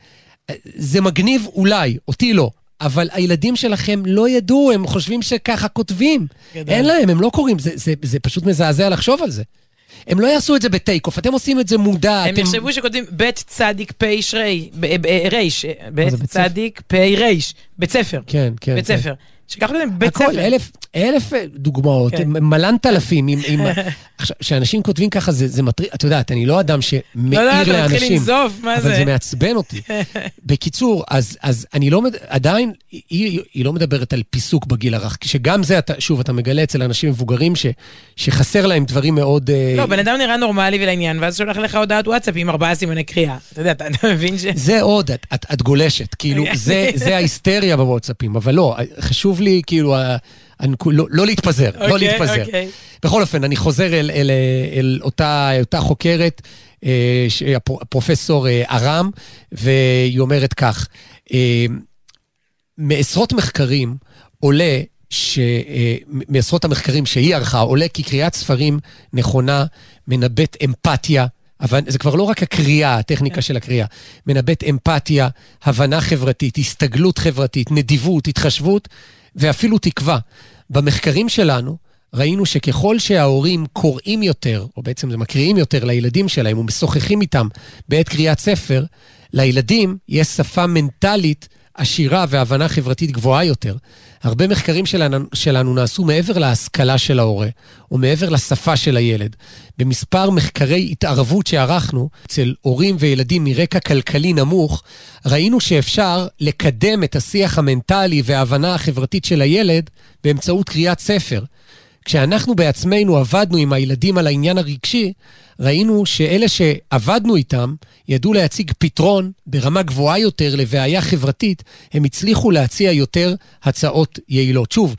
זה מגניב אולי, אותי לא. אבל הילדים שלכם לא ידעו, הם חושבים שככה כותבים. גדול. אין להם, הם לא קוראים, זה, זה, זה פשוט מזעזע לחשוב על זה. הם לא יעשו את זה בטייק אוף, אתם עושים את זה מודע. הם אתם... יחשבו שכותבים בית צדיק פי שרי, ריש, בית ספר? צדיק פי ריש, בית ספר, כן, כן. בית כן. שככה כותבים בית הכל, ספר. אלף, אלף דוגמאות, כן. מלנת אלפים. עם, עם... [LAUGHS] עכשיו, כשאנשים כותבים ככה, זה, זה מטריד, את יודעת, אני לא אדם שמעיר לא, לא, אתה מתחיל לאנשים, לנזוף, מה אבל זה? זה מעצבן אותי. [LAUGHS] בקיצור, אז, אז אני לא, עדיין, היא, היא לא מדברת על פיסוק בגיל הרך, שגם זה, אתה, שוב, אתה מגלה אצל אנשים מבוגרים ש, שחסר להם דברים מאוד... אה, לא, בן אדם נראה נורמלי ולעניין, ואז שולח לך הודעת וואטסאפ עם ארבעה סימני קריאה. אתה יודע, אתה אתה מבין ש... זה עוד, את, את, את גולשת, כאילו, [LAUGHS] זה, זה ההיסטריה בוואטסאפים, אבל לא, חשוב לי, כאילו, ה- הנקו- לא, לא להתפזר, לא אוקיי, להתפזר. אוקיי. בכל אופן, אני חוזר אל, אל, אל אותה, אותה חוקרת, אה, ש- הפר- הפרופסור אה, ארם, והיא אומרת כך, אה, מעשרות מחקרים עולה, ש, אה, מעשרות המחקרים שהיא ערכה, עולה כי קריאת ספרים נכונה מנבאת אמפתיה. אבל זה כבר לא רק הקריאה, הטכניקה של הקריאה, מנבאת אמפתיה, הבנה חברתית, הסתגלות חברתית, נדיבות, התחשבות ואפילו תקווה. במחקרים שלנו ראינו שככל שההורים קוראים יותר, או בעצם מקריאים יותר לילדים שלהם ומשוחחים איתם בעת קריאת ספר, לילדים יש שפה מנטלית עשירה והבנה חברתית גבוהה יותר. הרבה מחקרים שלנו, שלנו נעשו מעבר להשכלה של ההורה, או מעבר לשפה של הילד. במספר מחקרי התערבות שערכנו אצל הורים וילדים מרקע כלכלי נמוך, ראינו שאפשר לקדם את השיח המנטלי וההבנה החברתית של הילד באמצעות קריאת ספר. כשאנחנו בעצמנו עבדנו עם הילדים על העניין הרגשי, ראינו שאלה שעבדנו איתם ידעו להציג פתרון ברמה גבוהה יותר לבעיה חברתית, הם הצליחו להציע יותר הצעות יעילות. שוב,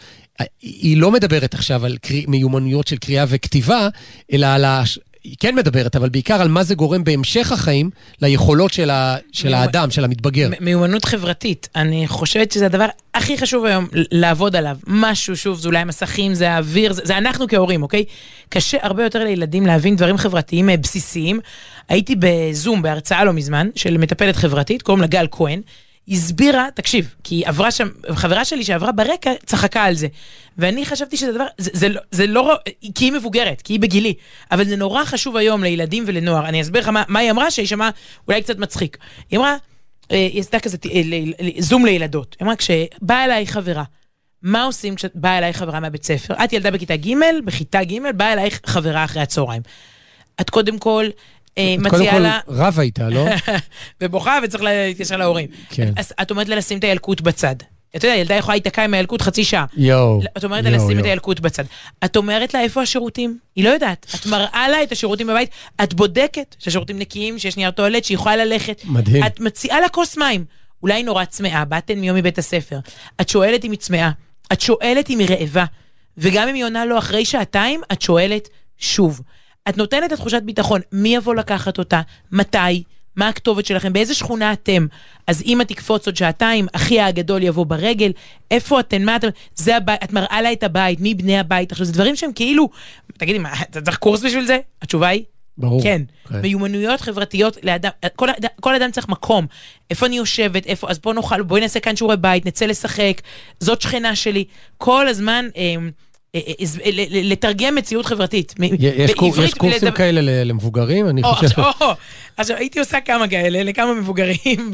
היא לא מדברת עכשיו על מיומנויות של קריאה וכתיבה, אלא על. היא כן מדברת, אבל בעיקר על מה זה גורם בהמשך החיים ליכולות של, ה... של מיומ- האדם, של המתבגר. מיומנות חברתית. אני חושבת שזה הדבר הכי חשוב היום, לעבוד עליו. משהו, שוב, זה אולי המסכים, זה האוויר, זה, זה אנחנו כהורים, אוקיי? קשה הרבה יותר לילדים להבין דברים חברתיים אה, בסיסיים. הייתי בזום, בהרצאה לא מזמן, של מטפלת חברתית, קוראים לה גל כהן. הסבירה, תקשיב, כי עברה שם, חברה שלי שעברה ברקע, צחקה על זה. ואני חשבתי שזה דבר, זה, זה, זה לא, כי היא מבוגרת, כי היא בגילי, אבל זה נורא חשוב היום לילדים ולנוער. אני אסביר לך מה, מה היא אמרה, שהיא שמעה אולי קצת מצחיק. היא אמרה, אה, היא עשתה כזה אה, זום לילדות. היא אמרה, כשבאה אליי חברה, מה עושים כשבאה אליי חברה מהבית ספר? את ילדה בכיתה ג', בכיתה ג', באה אלייך חברה אחרי הצהריים. את קודם כל אה, את קודם מציעה כל לה... רבה איתה, לא? [LAUGHS] ובוכה וצריך להתקשר להורים. כן. אז את אומרת לה לשים את הילקוט בצד. אתה יודע, ילדה יכולה להיתקע עם הילקוט חצי שעה. יואו. את אומרת לה לשים את. הילקוט בצד. את אומרת לה איפה השירותים? היא לא יודעת. את מראה לה את השירותים בבית, את בודקת שהשירותים נקיים, שיש נייר טואלט, שהיא יכולה ללכת. מדהים. את מציעה לה כוס מים. אולי היא נורא צמאה, באתן מיום מבית הספר. את שואלת אם היא צמאה. את שואלת אם היא רעבה. וגם אם היא עונה לו אחרי שעתיים, את שואלת שוב. את נותנת את תחושת ביטחון, מי יבוא לקחת אותה, מתי, מה הכתובת שלכם, באיזה שכונה אתם. אז אמא תקפוץ עוד שעתיים, אחי הגדול יבוא ברגל, איפה אתן, מה אתם, זה הבית, את מראה לה את הבית, מי בני הבית. עכשיו, זה דברים שהם כאילו, תגידי, מה, אתה צריך קורס בשביל זה? התשובה היא, ברור. כן. כן. מיומנויות חברתיות לאדם, כל, כל אדם צריך מקום. איפה אני יושבת, איפה, אז בוא נאכל, בואי נעשה כאן שיעורי בית, נצא לשחק, זאת שכנה שלי. כל הזמן אה, לתרגם מציאות חברתית. יש בעברית יש קורסים ולדבר- כאלה למבוגרים? אני או, חושב... עכשיו, או, עכשיו, הייתי עושה כמה כאלה לכמה מבוגרים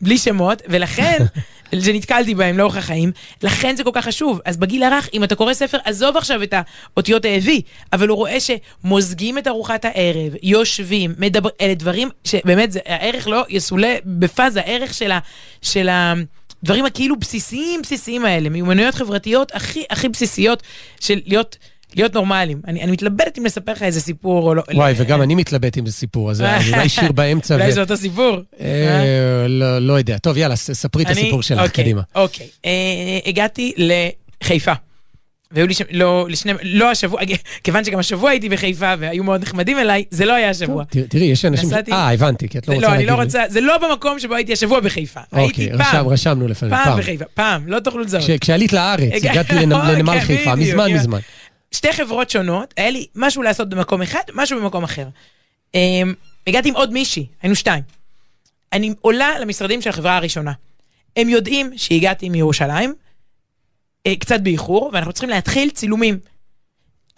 בלי שמות, ולכן, [LAUGHS] שנתקלתי בהם לאורך החיים, לכן זה כל כך חשוב. אז בגיל הרך, אם אתה קורא ספר, עזוב עכשיו את האותיות האבי, אבל הוא רואה שמוזגים את ארוחת הערב, יושבים, מדברים, אלה דברים שבאמת, זה, הערך לא יסולא בפאזה, הערך של ה... של ה דברים הכאילו בסיסיים בסיסיים האלה, מיומנויות חברתיות הכי הכי בסיסיות של להיות, להיות נורמליים. אני, אני מתלבטת אם לספר לך איזה סיפור או לא. וואי, וגם אני מתלבט עם זה סיפור, אז אולי שיר באמצע. אולי זה אותו סיפור. אה, לא לא יודע. טוב, יאללה, ספרי את הסיפור שלך, אוקיי, קדימה. אוקיי. אה, הגעתי לחיפה. והיו לי שם, לא, לשני, לא השבוע, כיוון שגם השבוע הייתי בחיפה והיו מאוד נחמדים אליי, זה לא היה השבוע. טוב, תראי, יש אנשים... נסעתי- אה, הבנתי, כי את לא זה רוצה לא, אני להגיד לא לי. רוצה, זה לא במקום שבו הייתי השבוע בחיפה. אוקיי, רשם- פעם, רשמנו לפעמים, פעם פעם. בחיפה, פעם, לא תוכלו לזהות. כש- כשעלית לארץ, הגע- הגעתי אוקיי, לנמל חיפה, מזמן. מזמן. שתי חברות שונות, היה לי משהו לעשות במקום אחד, משהו במקום אחר. אמ, הגעתי עם עוד מישהי, היינו שתיים. אני עולה למשרדים של החברה הראשונה. הם יודעים שהגעתי מירושלים, אה, קצת באיחור, ואנחנו צריכים להתחיל צילומים.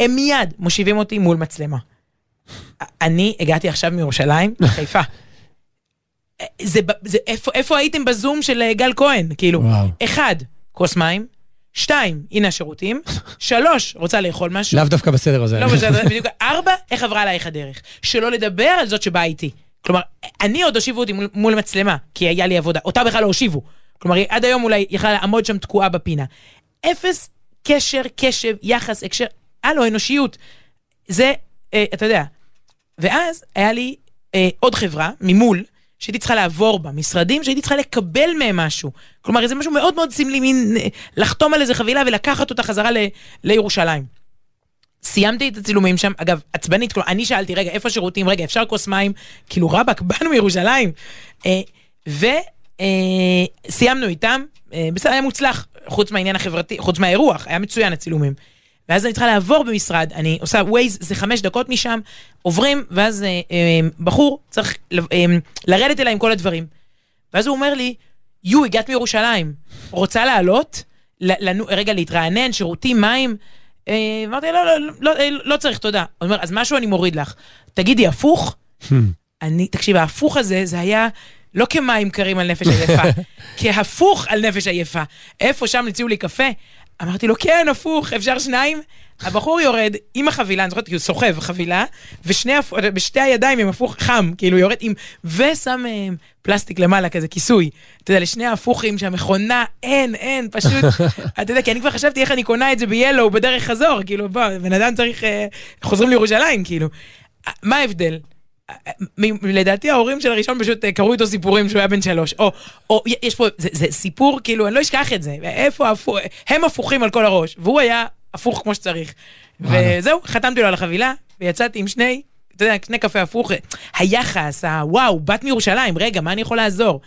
הם מיד מושיבים אותי מול מצלמה. אני הגעתי עכשיו מירושלים [LAUGHS] לחיפה. אה, זה, זה, איפה, איפה הייתם בזום של אה, גל כהן? כאילו, וואו. אחד, כוס מים, שתיים, הנה השירותים, [LAUGHS] שלוש, רוצה לאכול משהו, לאו דווקא בסדר הזה. לא בסדר, בדיוק, ארבע, איך עברה עלייך הדרך? שלא לדבר על זאת שבאה איתי. כלומר, אני עוד הושיבו אותי מול, מול מצלמה, כי היה לי עבודה, אותה בכלל לא הושיבו. כלומר, עד היום אולי יכלה לעמוד שם תקועה בפינה. אפס קשר, קשב, יחס, הקשר, הלו, אנושיות. זה, אה, אתה יודע. ואז היה לי אה, עוד חברה ממול, שהייתי צריכה לעבור בה, משרדים שהייתי צריכה לקבל מהם משהו. כלומר, זה משהו מאוד מאוד סמלי, מין אה, לחתום על איזה חבילה ולקחת אותה חזרה ל, לירושלים. סיימתי את הצילומים שם, אגב, עצבנית, כלומר, אני שאלתי, רגע, איפה השירותים? רגע, אפשר כוס מים? כאילו, רבאק, [LAUGHS] באנו מירושלים. אה, וסיימנו איתם, אה, בסדר, היה מוצלח, חוץ מהעניין החברתי, חוץ מהאירוח, היה מצוין הצילומים. ואז אני צריכה לעבור במשרד, אני עושה ווייז, זה חמש דקות משם, עוברים, ואז אה, אה, בחור צריך ל- אה, לרדת אליי עם כל הדברים. ואז הוא אומר לי, יו, הגעת מירושלים, רוצה לעלות? לנו, רגע, להתרענן, שירותים, מים? אה, אמרתי, לא, לא, לא, לא, לא צריך, תודה. הוא אומר, אז משהו אני מוריד לך. תגידי, הפוך? אני, תקשיב, ההפוך הזה, זה היה לא כמים קרים על נפש עייפה, [LAUGHS] כהפוך על נפש עייפה. איפה שם הציעו לי קפה? אמרתי לו, כן, הפוך, אפשר שניים? הבחור יורד עם החבילה, אני זוכרת, כי הוא סוחב חבילה, ושני, הפ- בשתי הידיים עם הפוך חם, כאילו יורד עם, ושם אה, פלסטיק למעלה, כזה כיסוי. אתה יודע, לשני ההפוכים שהמכונה, אין, אין, פשוט, [LAUGHS] אתה יודע, כי אני כבר חשבתי איך אני קונה את זה ב-Yellow בדרך חזור, כאילו, בוא, בן אדם צריך, אה, חוזרים לירושלים, כאילו. מה ההבדל? לדעתי ההורים של הראשון פשוט אה, קראו איתו סיפורים שהוא היה בן שלוש. או, או יש פה, זה, זה סיפור, כאילו, אני לא אשכח את זה. איפה הפוך, הם הפוכים על כל הראש, והוא היה הפוך כמו שצריך. וזהו, חתמתי לו על החבילה, ויצאתי עם שני, אתה יודע, שני קפה הפוך. היחס, הוואו, בת מירושלים, רגע, מה אני יכול לעזור?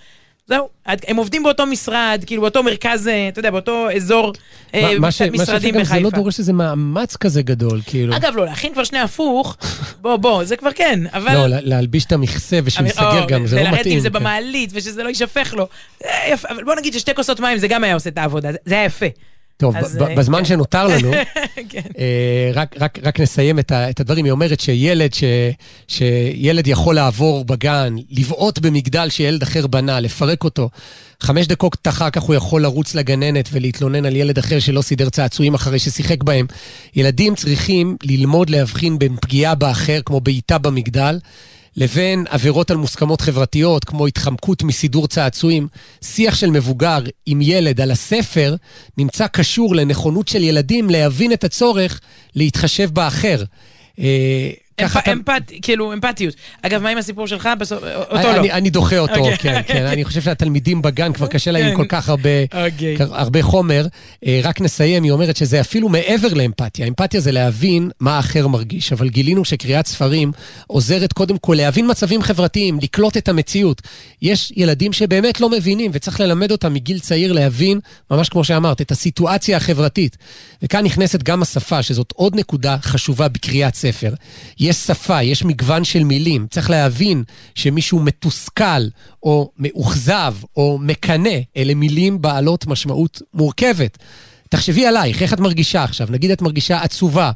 זהו. הם עובדים באותו משרד, כאילו באותו מרכז, אה, אתה יודע, באותו אזור אה, מה- מה ש- מה משרדים שגם זה לא בחיפה. דורש איזה מאמץ כזה גדול, כאילו. אגב, לא, להכין כבר שני הפוך, בוא, בוא, זה כבר כן, אבל... לא, לה- להלביש את המכסה או, גם, זה לא ולרדת מתאים. עם זה כן. במעלית, ושזה לא יישפך לו. יפה, אבל בוא נגיד ששתי כוסות מים זה גם היה עושה את העבודה, זה היה יפה. טוב, אז, אה, בזמן כן. שנותר לנו, [LAUGHS] כן. אה, רק, רק, רק נסיים את, ה, את הדברים. היא אומרת שילד, ש, שילד יכול לעבור בגן, לבעוט במגדל שילד אחר בנה, לפרק אותו. חמש דקות אחר כך הוא יכול לרוץ לגננת ולהתלונן על ילד אחר שלא סידר צעצועים אחרי ששיחק בהם. ילדים צריכים ללמוד להבחין בין פגיעה באחר, כמו בעיטה במגדל, לבין עבירות על מוסכמות חברתיות, כמו התחמקות מסידור צעצועים. שיח של מבוגר עם ילד על הספר נמצא קשור לנכונות של ילדים להבין את הצורך להתחשב באחר. אמפת, כאילו, אמפתיות. אגב, מה עם הסיפור שלך? בסוף, אותו אני, לא. אני, דוחה אותו, אוקיי. כן, כן. אני חושב שהתלמידים בגן כבר קשה להם עם כן. כל כך הרבה, אוקיי. חומר. אה, רק נסיים, היא אומרת שזה אפילו מעבר לאמפתיה. אמפתיה זה להבין מה האחר מרגיש, אבל גילינו שקריאת ספרים עוזרת קודם כל להבין מצבים חברתיים, לקלוט את המציאות. יש ילדים שבאמת לא מבינים, וצריך ללמד אותם מגיל צעיר להבין, ממש כמו שאמרת, את הסיטואציה החברתית. וכאן נכנסת גם השפה, שזאת עוד נקודה חשובה בקריאת ספר. יש שפה, יש מגוון של מילים. צריך להבין שמישהו מתוסכל, או מאוכזב, או מקנא, אלה מילים בעלות משמעות מורכבת. תחשבי עלייך, איך את מרגישה עכשיו? נגיד את מרגישה עצובה.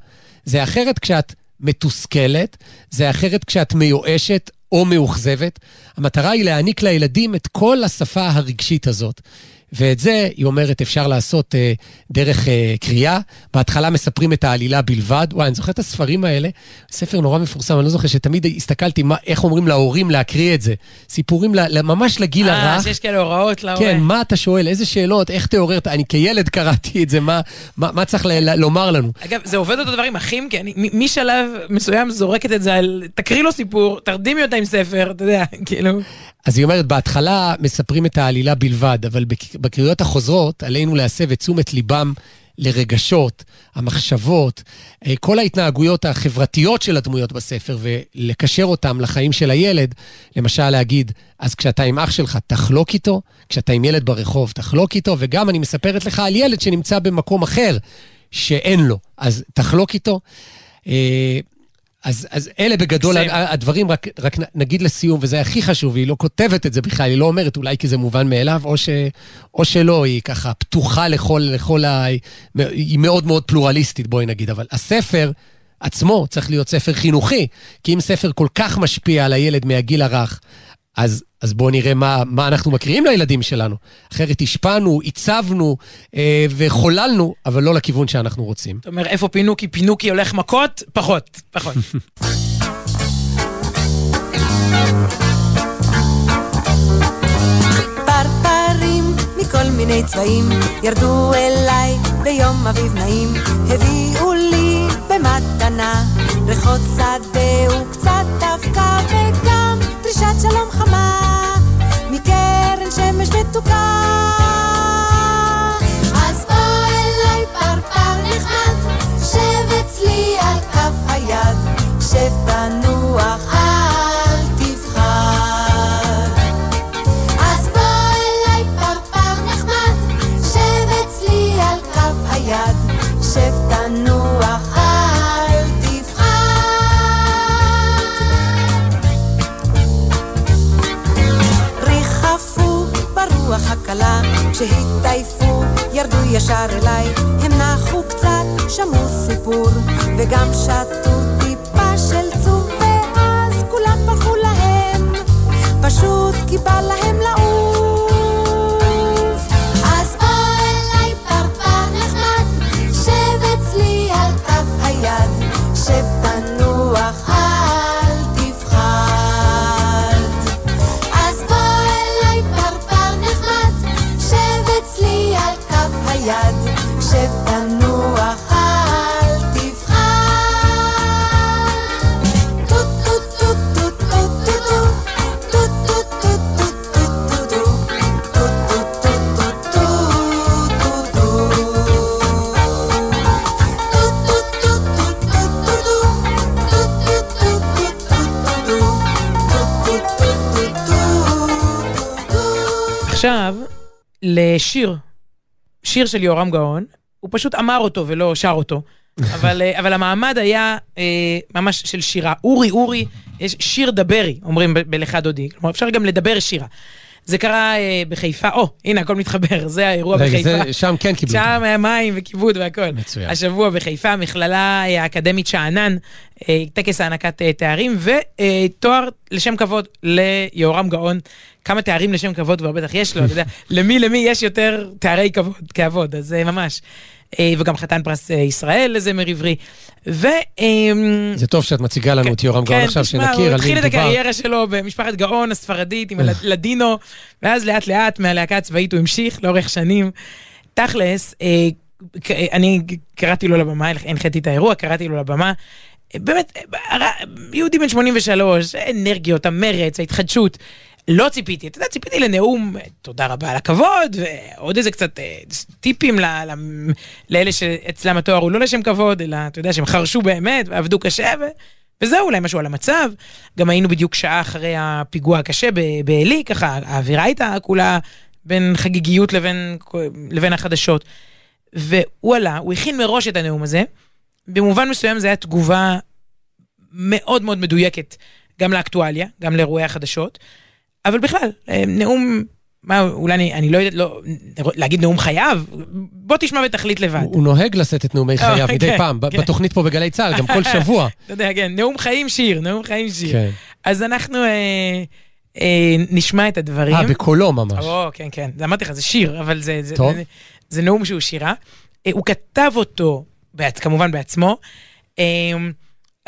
זה אחרת כשאת מתוסכלת, זה אחרת כשאת מיואשת או מאוכזבת. המטרה היא להעניק לילדים את כל השפה הרגשית הזאת. ואת זה, היא אומרת, אפשר לעשות אה, דרך אה, קריאה. בהתחלה מספרים את העלילה בלבד. וואי, אני זוכר את הספרים האלה, ספר נורא מפורסם, אני לא זוכר שתמיד הסתכלתי מה, איך אומרים להורים להקריא את זה. סיפורים ל, ממש לגיל אה, הרך. שיש כאלה הוראות להורה. כן, מה אתה שואל? איזה שאלות? איך תעורר? אני כילד קראתי את זה, מה, מה, מה צריך ל, ל, לומר לנו? אגב, זה עובד אותו דבר עם אחים, כי אני משלב מסוים זורקת את זה על... תקריא לו סיפור, תרדימי אותה עם ספר, אתה יודע, כאילו... אז היא אומרת, בהתחלה מספרים את העלילה בלבד, אבל בק- בקריאות החוזרות עלינו להסב את תשומת ליבם לרגשות, המחשבות, אה, כל ההתנהגויות החברתיות של הדמויות בספר, ולקשר אותם לחיים של הילד. למשל, להגיד, אז כשאתה עם אח שלך, תחלוק איתו, כשאתה עם ילד ברחוב, תחלוק איתו, וגם אני מספרת לך על ילד שנמצא במקום אחר, שאין לו, אז תחלוק איתו. אז, אז אלה בגדול. ה- הדברים, רק, רק נגיד לסיום, וזה הכי חשוב, היא לא כותבת את זה בכלל, היא לא אומרת אולי כי זה מובן מאליו, או, ש, או שלא, היא ככה פתוחה לכל, לכל ה... היא מאוד מאוד פלורליסטית, בואי נגיד, אבל הספר עצמו צריך להיות ספר חינוכי, כי אם ספר כל כך משפיע על הילד מהגיל הרך, אז, אז בואו נראה מה, מה אנחנו מקריאים לילדים שלנו. אחרת השפענו, עיצבנו אה, וחוללנו, אבל לא לכיוון שאנחנו רוצים. אתה אומר, איפה פינוקי? פינוקי הולך מכות? פחות, פחות. מכל מיני צבעים ירדו אליי ביום אביב נעים הביאו לי במתנה ריחות שדה וקצת אבקה וגם דרישת שלום חמה מקרן שמש מתוקה. אז בוא אליי פרפר נחמד שב אצלי על כף היד שב תנוח שיר של יורם גאון, הוא פשוט אמר אותו ולא שר אותו. אבל, אה, אבל המעמד היה אה, ממש של שירה. אורי, אורי, יש שיר דברי, אומרים ב- בלך דודי. כלומר, אפשר גם לדבר שירה. זה קרה אה, בחיפה, או, הנה, הכל מתחבר, זה האירוע רגע, בחיפה. זה- שם כן קיבלו. שם היה מים וכיבוד והכל. מצוין. השבוע בחיפה, המכללה האקדמית שאנן, אה, טקס הענקת אה, תארים, ותואר לשם כבוד ליהורם גאון. כמה תארים לשם כבוד כבר בטח יש לו, אתה יודע, [LAUGHS] למי למי יש יותר תארי כבוד, כבוד, אז אה, ממש. אה, וגם חתן פרס אה, ישראל לזמר עברי. ו... זה טוב שאת מציגה לנו את יורם גאון עכשיו, כן, תשמע, שנכיר הוא על מי התחיל את מדובר. הקריירה שלו במשפחת גאון הספרדית עם הלדינו, ואז לאט לאט מהלהקה הצבאית הוא המשיך לאורך שנים. תכלס, אה, אני קראתי לו לבמה, הנחיתי את האירוע, קראתי לו לבמה. אה, באמת, אה, יהודי בן 83, האנרגיות, המרץ, ההתחדשות. לא ציפיתי, אתה יודע, ציפיתי לנאום, אה, תודה רבה על הכבוד, ועוד איזה קצת אה, טיפים ל- ל- לאלה שאצלם התואר הוא לא לשם כבוד, אלא, אתה יודע, שהם חרשו באמת ועבדו קשה, ו... וזהו, אולי משהו על המצב. גם היינו בדיוק שעה אחרי הפיגוע הקשה בעלי, ככה, האווירה הייתה כולה בין חגיגיות לבין, לבין החדשות. והוא עלה, הוא הכין מראש את הנאום הזה. במובן מסוים זה היה תגובה מאוד מאוד מדויקת, גם לאקטואליה, גם לאירועי החדשות. אבל בכלל, אה, נאום, מה, אולי אני, אני לא יודעת, לא, להגיד נאום חייו? בוא תשמע ותחליט לבד. הוא הוא נוהג לשאת את נאומי חייו אה, מדי כן, פעם, כן. בתוכנית פה בגלי צה"ל, גם כל [LAUGHS] שבוע. אתה יודע, כן, נאום חיים שיר, נאום חיים שיר. כן. אז אנחנו אה, אה, נשמע את הדברים. אה, בקולו ממש. או, כן, כן, אמרתי לך, זה שיר, אבל זה, זה, טוב. זה, זה נאום שהוא שירה. אה, הוא כתב אותו, כמובן בעצמו, אה,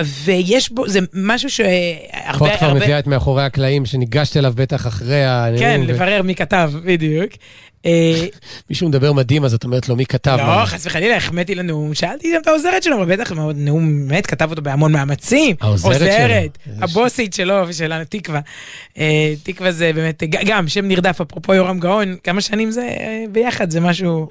ויש בו, זה משהו שהרבה... פה את כבר מביאה את מאחורי הקלעים, שניגשת אליו בטח אחרי הנאום. כן, לברר מי כתב, בדיוק. אה, [LAUGHS] מישהו מדבר מדהים, אז את אומרת לו, מי כתב? לא, מה?" חס וחלילה, החמאתי לנאום, שאלתי גם את העוזרת שלו, אבל בטח נאום, באמת, כתב אותו בהמון מאמצים. העוזרת שלו. הבוסית שלו ושלנו, תקווה. אה, תקווה זה באמת, גם שם נרדף, אפרופו יורם גאון, כמה שנים זה אה, ביחד, זה משהו.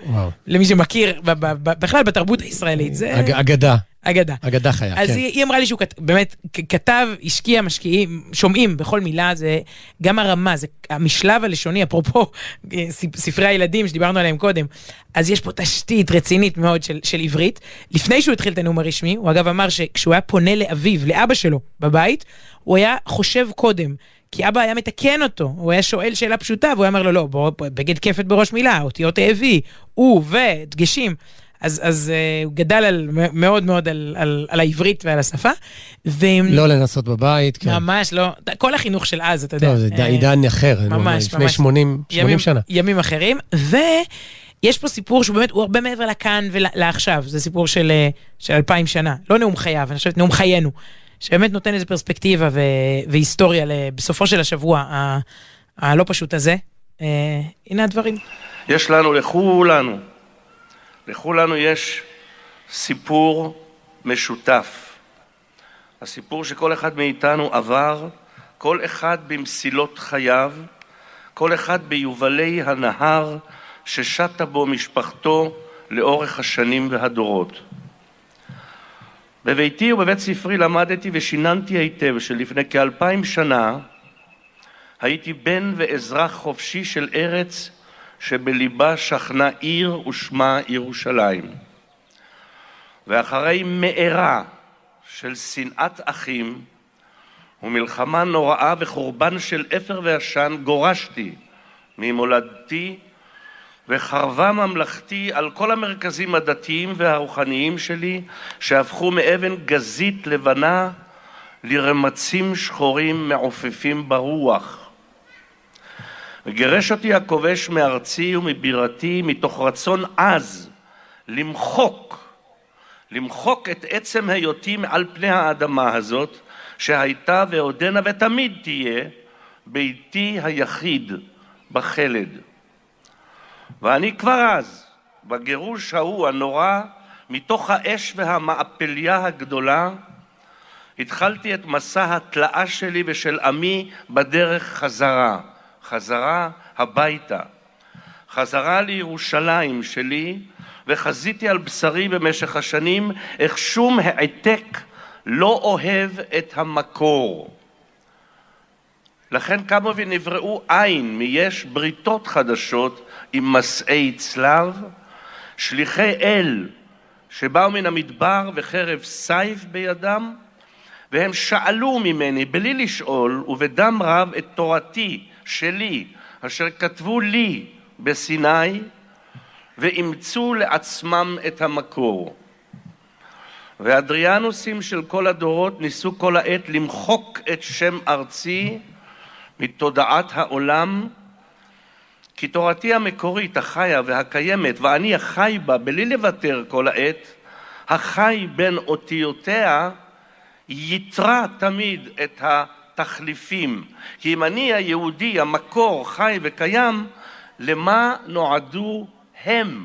למי שמכיר, בכלל בתרבות הישראלית, זה אג- אגדה, אגדה. אגדה חיה, אז כן. היא, היא אמרה לי שהוא כת, באמת כתב, השקיע, משקיעים, שומעים בכל מילה, זה גם הרמה, זה המשלב הלשוני, אפרופו אה, ספ- ספרי הילדים שדיברנו עליהם קודם, אז יש פה תשתית רצינית מאוד של, של עברית. לפני שהוא התחיל את הנאום הרשמי, הוא אגב אמר שכשהוא היה פונה לאביו, לאבא שלו, בבית, הוא היה חושב קודם. כי אבא היה מתקן אותו, הוא היה שואל שאלה פשוטה, והוא היה אומר לו, לא, בוא, בגד כפת בראש מילה, אותיות האבי, הוא ודגשים. אז, אז uh, הוא גדל על, מאוד מאוד על, על, על העברית ועל השפה. וממש לא לנסות בבית, כן. לא, כל החינוך של אז, אתה יודע. טוב, זה אה, עידן אחר, ממש, לפני ממש. 80 80 ימים, שנה. ימים אחרים, ויש פה סיפור שהוא באמת, הוא הרבה מעבר לכאן ולעכשיו, זה סיפור של, אה, של אלפיים שנה, לא נאום חייו, אני חושבת נאום חיינו, שבאמת נותן איזה פרספקטיבה ו, והיסטוריה בסופו של השבוע ה- הלא פשוט הזה. אה, הנה הדברים. יש לנו, לכולנו, לכולנו יש סיפור משותף. הסיפור שכל אחד מאיתנו עבר, כל אחד במסילות חייו, כל אחד ביובלי הנהר ששטה בו משפחתו לאורך השנים והדורות. בביתי ובבית ספרי למדתי ושיננתי היטב שלפני כאלפיים שנה הייתי בן ואזרח חופשי של ארץ שבליבה שכנה עיר ושמה ירושלים. ואחרי מארה של שנאת אחים ומלחמה נוראה וחורבן של אפר ועשן גורשתי ממולדתי וחרבה ממלכתי על כל המרכזים הדתיים והרוחניים שלי שהפכו מאבן גזית לבנה לרמצים שחורים מעופפים ברוח. וגירש אותי הכובש מארצי ומבירתי מתוך רצון עז למחוק, למחוק את עצם היותי מעל פני האדמה הזאת, שהייתה ועודנה ותמיד תהיה ביתי היחיד בחלד. ואני כבר אז, בגירוש ההוא הנורא, מתוך האש והמעפליה הגדולה, התחלתי את מסע התלאה שלי ושל עמי בדרך חזרה, חזרה הביתה, חזרה לירושלים שלי, וחזיתי על בשרי במשך השנים איך שום העתק לא אוהב את המקור. לכן קמו ונבראו עין מיש בריתות חדשות עם מסעי צלב, שליחי אל שבאו מן המדבר וחרב סייף בידם, והם שאלו ממני בלי לשאול ובדם רב את תורתי שלי, אשר כתבו לי בסיני, ואימצו לעצמם את המקור. והאדריאנוסים של כל הדורות ניסו כל העת למחוק את שם ארצי מתודעת העולם, כי תורתי המקורית, החיה והקיימת, ואני החי בה בלי לוותר כל העת, החי בין אותיותיה, יתרה תמיד את התחליפים. כי אם אני היהודי, המקור, חי וקיים, למה נועדו הם?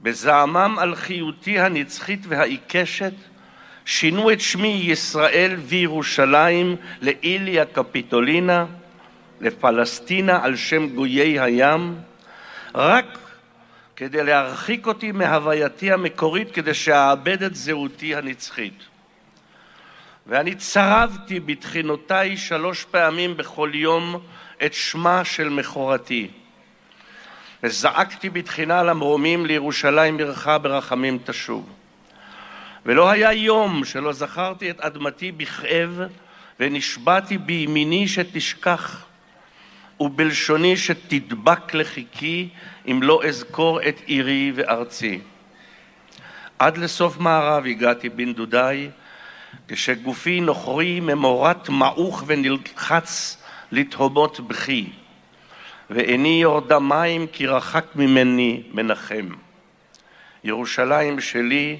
בזעמם על חיותי הנצחית והעיקשת, שינו את שמי ישראל וירושלים לאיליה קפיטולינה, לפלסטינה על שם גויי הים, רק כדי להרחיק אותי מהווייתי המקורית, כדי שאאבד את זהותי הנצחית. ואני צרבתי בתחינותיי שלוש פעמים בכל יום את שמה של מכורתי. וזעקתי בתחינה למרומים לירושלים עירך ברחמים תשוב. ולא היה יום שלא זכרתי את אדמתי בכאב, ונשבעתי בימיני שתשכח, ובלשוני שתדבק לחיקי, אם לא אזכור את עירי וארצי. עד לסוף מערב הגעתי בנדודיי, כשגופי נוכרי ממורת מעוך ונלחץ לתהומות בכי, ואיני יורדה מים כי רחק ממני מנחם. ירושלים שלי,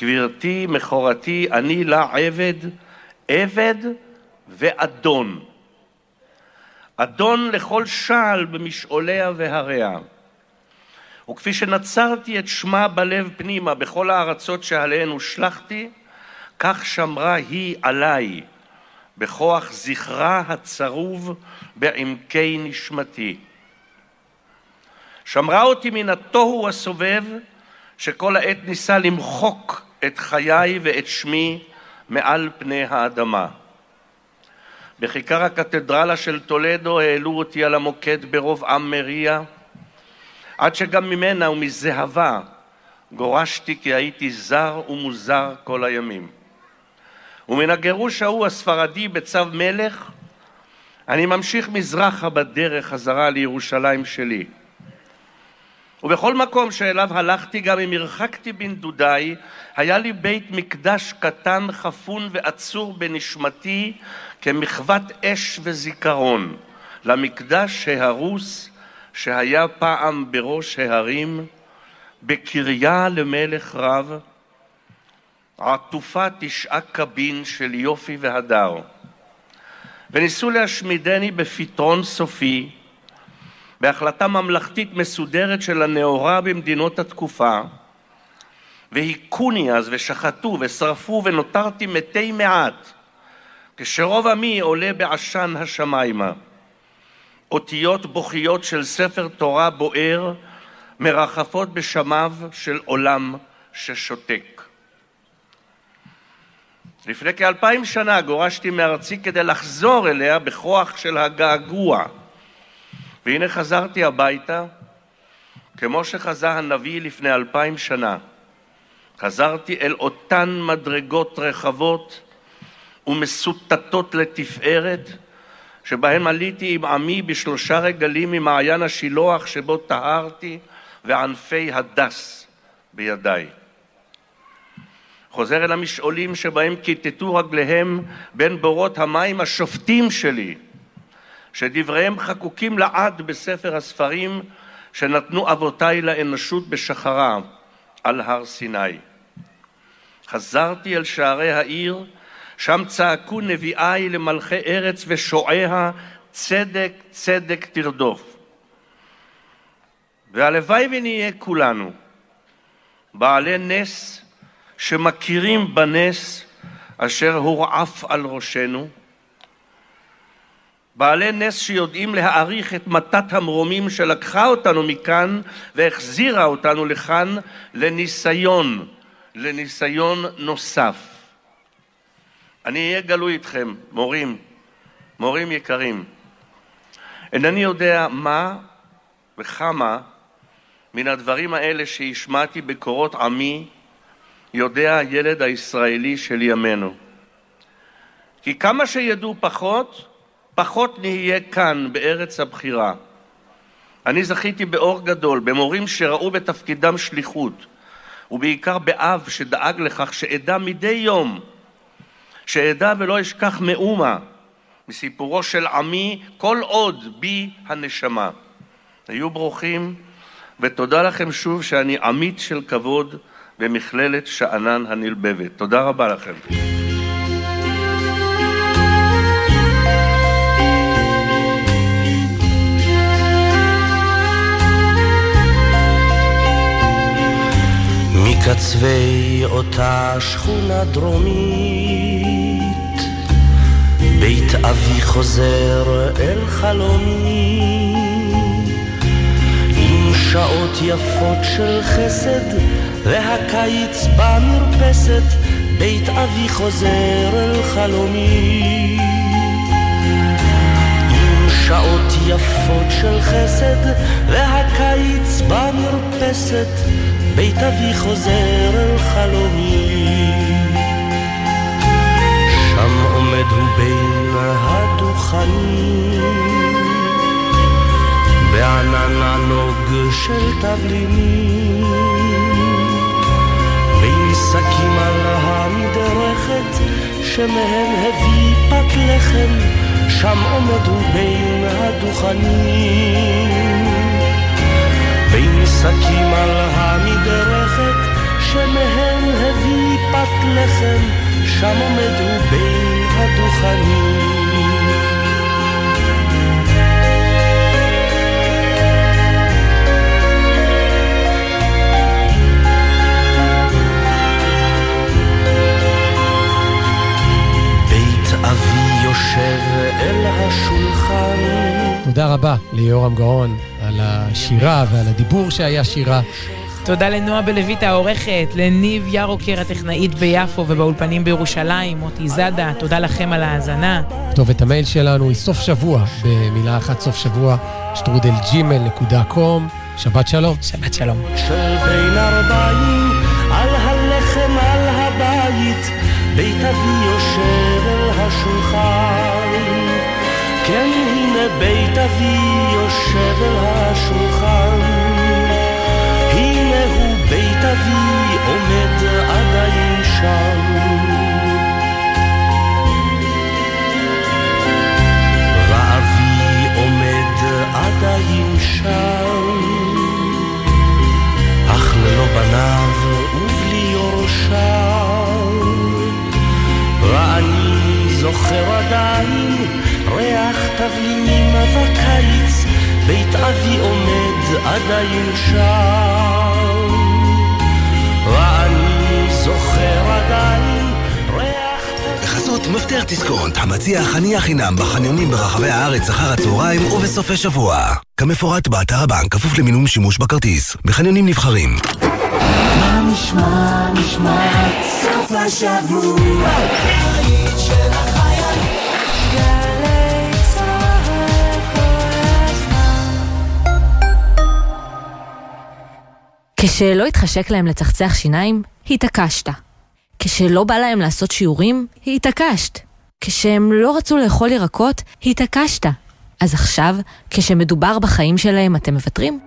גברתי, מכורתי, אני לה עבד, עבד ואדון. אדון לכל שעל במשעוליה והריה. וכפי שנצרתי את שמה בלב פנימה בכל הארצות שעליהן הושלכתי, כך שמרה היא עליי, בכוח זכרה הצרוב בעמקי נשמתי. שמרה אותי מן התוהו הסובב, שכל העת ניסה למחוק את חיי ואת שמי מעל פני האדמה. בכיכר הקתדרלה של טולדו העלו אותי על המוקד ברוב עם מריה, עד שגם ממנה ומזהבה גורשתי כי הייתי זר ומוזר כל הימים. ומן הגירוש ההוא הספרדי בצו מלך, אני ממשיך מזרחה בדרך חזרה לירושלים שלי. ובכל מקום שאליו הלכתי, גם אם הרחקתי בנדודיי, היה לי בית מקדש קטן, חפון ועצור בנשמתי, כמחוות אש וזיכרון, למקדש ההרוס שהיה פעם בראש ההרים, בקריה למלך רב, עטופה תשעה קבין של יופי והדר. וניסו להשמידני בפתרון סופי, בהחלטה ממלכתית מסודרת של הנאורה במדינות התקופה, והיכוני אז ושחטו ושרפו ונותרתי מתי מעט, כשרוב עמי עולה בעשן השמיימה. אותיות בוכיות של ספר תורה בוער מרחפות בשמיו של עולם ששותק. לפני כאלפיים שנה גורשתי מארצי כדי לחזור אליה בכוח של הגעגוע. והנה חזרתי הביתה, כמו שחזה הנביא לפני אלפיים שנה. חזרתי אל אותן מדרגות רחבות ומסוטטות לתפארת, שבהן עליתי עם עמי בשלושה רגלים ממעיין השילוח שבו טהרתי וענפי הדס בידיי. חוזר אל המשעולים שבהם כיתתו רגליהם בין בורות המים השופטים שלי, שדבריהם חקוקים לעד בספר הספרים שנתנו אבותיי לאנושות בשחרה על הר סיני. חזרתי אל שערי העיר, שם צעקו נביאיי למלכי ארץ ושועיה, צדק צדק תרדוף. והלוואי ונהיה כולנו בעלי נס שמכירים בנס אשר הורעף על ראשנו, בעלי נס שיודעים להעריך את מתת המרומים שלקחה אותנו מכאן והחזירה אותנו לכאן לניסיון, לניסיון נוסף. אני אהיה גלוי איתכם, מורים, מורים יקרים, אינני יודע מה וכמה מן הדברים האלה שהשמעתי בקורות עמי יודע הילד הישראלי של ימינו. כי כמה שידעו פחות, פחות נהיה כאן בארץ הבחירה. אני זכיתי באור גדול, במורים שראו בתפקידם שליחות, ובעיקר באב שדאג לכך שאדע מדי יום, שאדע ולא אשכח מאומה מסיפורו של עמי כל עוד בי הנשמה. היו ברוכים, ותודה לכם שוב שאני עמית של כבוד במכללת שאנן הנלבבת. תודה רבה לכם. מקצווי אותה שכונה דרומית, בית אבי חוזר אל חלומי, עם שעות יפות של חסד, והקיץ במרפסת, בית אבי חוזר אל חלומי. עם שעות יפות של חסד, והקיץ במרפסת, בית אבי חוזר אל חלומי. שם עומד הוא בין הדוכנים, בענן ענוג של תבלינים, שקים על המדרכת, שמהם הביא פת לחם, שם עומד הוא בין הדוכנים. בין שקים על המדרכת, שמהם הביא פת לחם, שם עומד הוא בין הדוכנים. יושב אל השולחן תודה רבה ליורם גאון על השירה ועל הדיבור שהיה שירה. תודה לנועה בלויט העורכת, לניב ירוקר הטכנאית ביפו ובאולפנים בירושלים, מוטי זאדה, תודה לכם על ההאזנה. כתובת המייל שלנו היא סוף שבוע, במילה אחת סוף שבוע, שטרודל ג'ימל נקודה קום. שבת שלום. שבת שלום. של בין ארבעים, על הלחם, על הבית, בית אבי יושב אל השולחן. כן, הנה בית אבי יושב אל השולחן. הנה הוא בית אבי עומד עדיין שם. עדיין שם. אך ללא בניו ובלי יורשיו. זוכר עדיין ריח תבלינים בקיץ, בית אבי עומד עדיין שם. ואני זוכר עדיין בחסות מפתח דיסקונט, המציע חניה חינם בחניונים ברחבי הארץ אחר הצהריים ובסופי שבוע. כמפורט באתר הבנק, כפוף למינום שימוש בכרטיס. בחניונים נבחרים. כשלא התחשק להם לצחצח שיניים, התעקשת. כשלא בא להם לעשות שיעורים, התעקשת. כשהם לא רצו לאכול ירקות, התעקשת. אז עכשיו, כשמדובר בחיים שלהם, אתם מוותרים?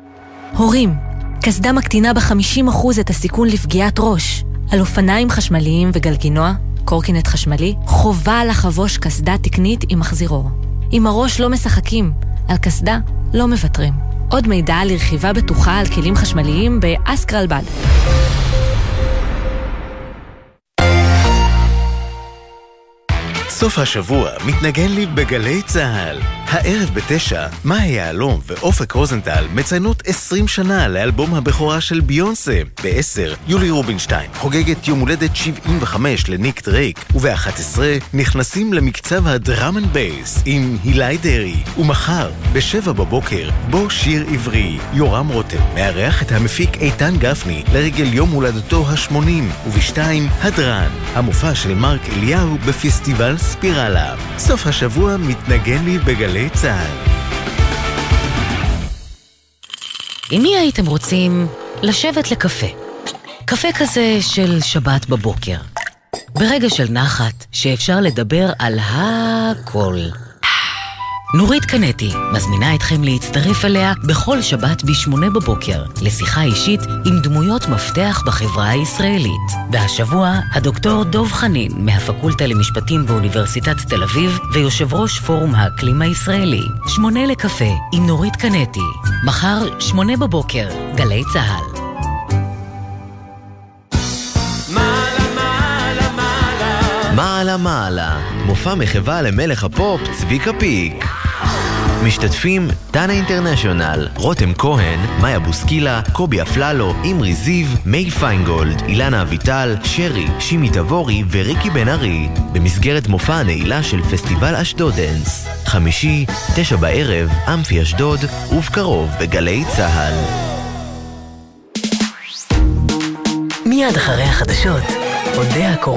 הורים, קסדה מקטינה ב-50% את הסיכון לפגיעת ראש. על אופניים חשמליים וגלגינוע, קורקינט חשמלי, חובה לחבוש קסדה תקנית עם מחזירור. עם הראש לא משחקים, על קסדה לא מוותרים. עוד מידע על רכיבה בטוחה על כלים חשמליים באסקרלבד. סוף השבוע מתנגן לי בגלי צה"ל. הערב בתשע, מאיה יהלום ואופק רוזנטל מציינות 20 שנה לאלבום הבכורה של ביונסה. ב-10, יולי רובינשטיין חוגגת יום הולדת 75 לניק דרייק, וב-11 נכנסים למקצב ה drum and bass עם הילי דרעי. ומחר, ב-7 בבוקר, בוא שיר עברי. יורם רותם מארח את המפיק איתן גפני לרגל יום הולדתו ה-80, וב-2, הדרן, המופע של מרק אליהו בפסטיבל ספירלה. סוף השבוע מתנגן לי בגלי צה"ל. עם מי הייתם רוצים לשבת לקפה? קפה כזה של שבת בבוקר. ברגע של נחת, שאפשר לדבר על הכל. נורית קנטי מזמינה אתכם להצטרף אליה בכל שבת ב-8 בבוקר לשיחה אישית עם דמויות מפתח בחברה הישראלית. והשבוע, הדוקטור דוב חנין מהפקולטה למשפטים באוניברסיטת תל אביב ויושב ראש פורום האקלים הישראלי. שמונה לקפה עם נורית קנטי. מחר, שמונה בבוקר, גלי צה"ל. מעלה מעלה, מופע מחווה למלך הפופ צביקה פיק. משתתפים דנה אינטרנשיונל, רותם כהן, מאיה בוסקילה, קובי אפללו, אמרי זיו, מי פיינגולד, אילנה אביטל, שרי, שימי תבורי וריקי בן ארי, במסגרת מופע הנעילה של פסטיבל אשדודנס. חמישי, תשע בערב, אמפי אשדוד, ובקרוב בגלי צה"ל. מיד אחרי החדשות, אודה הקורא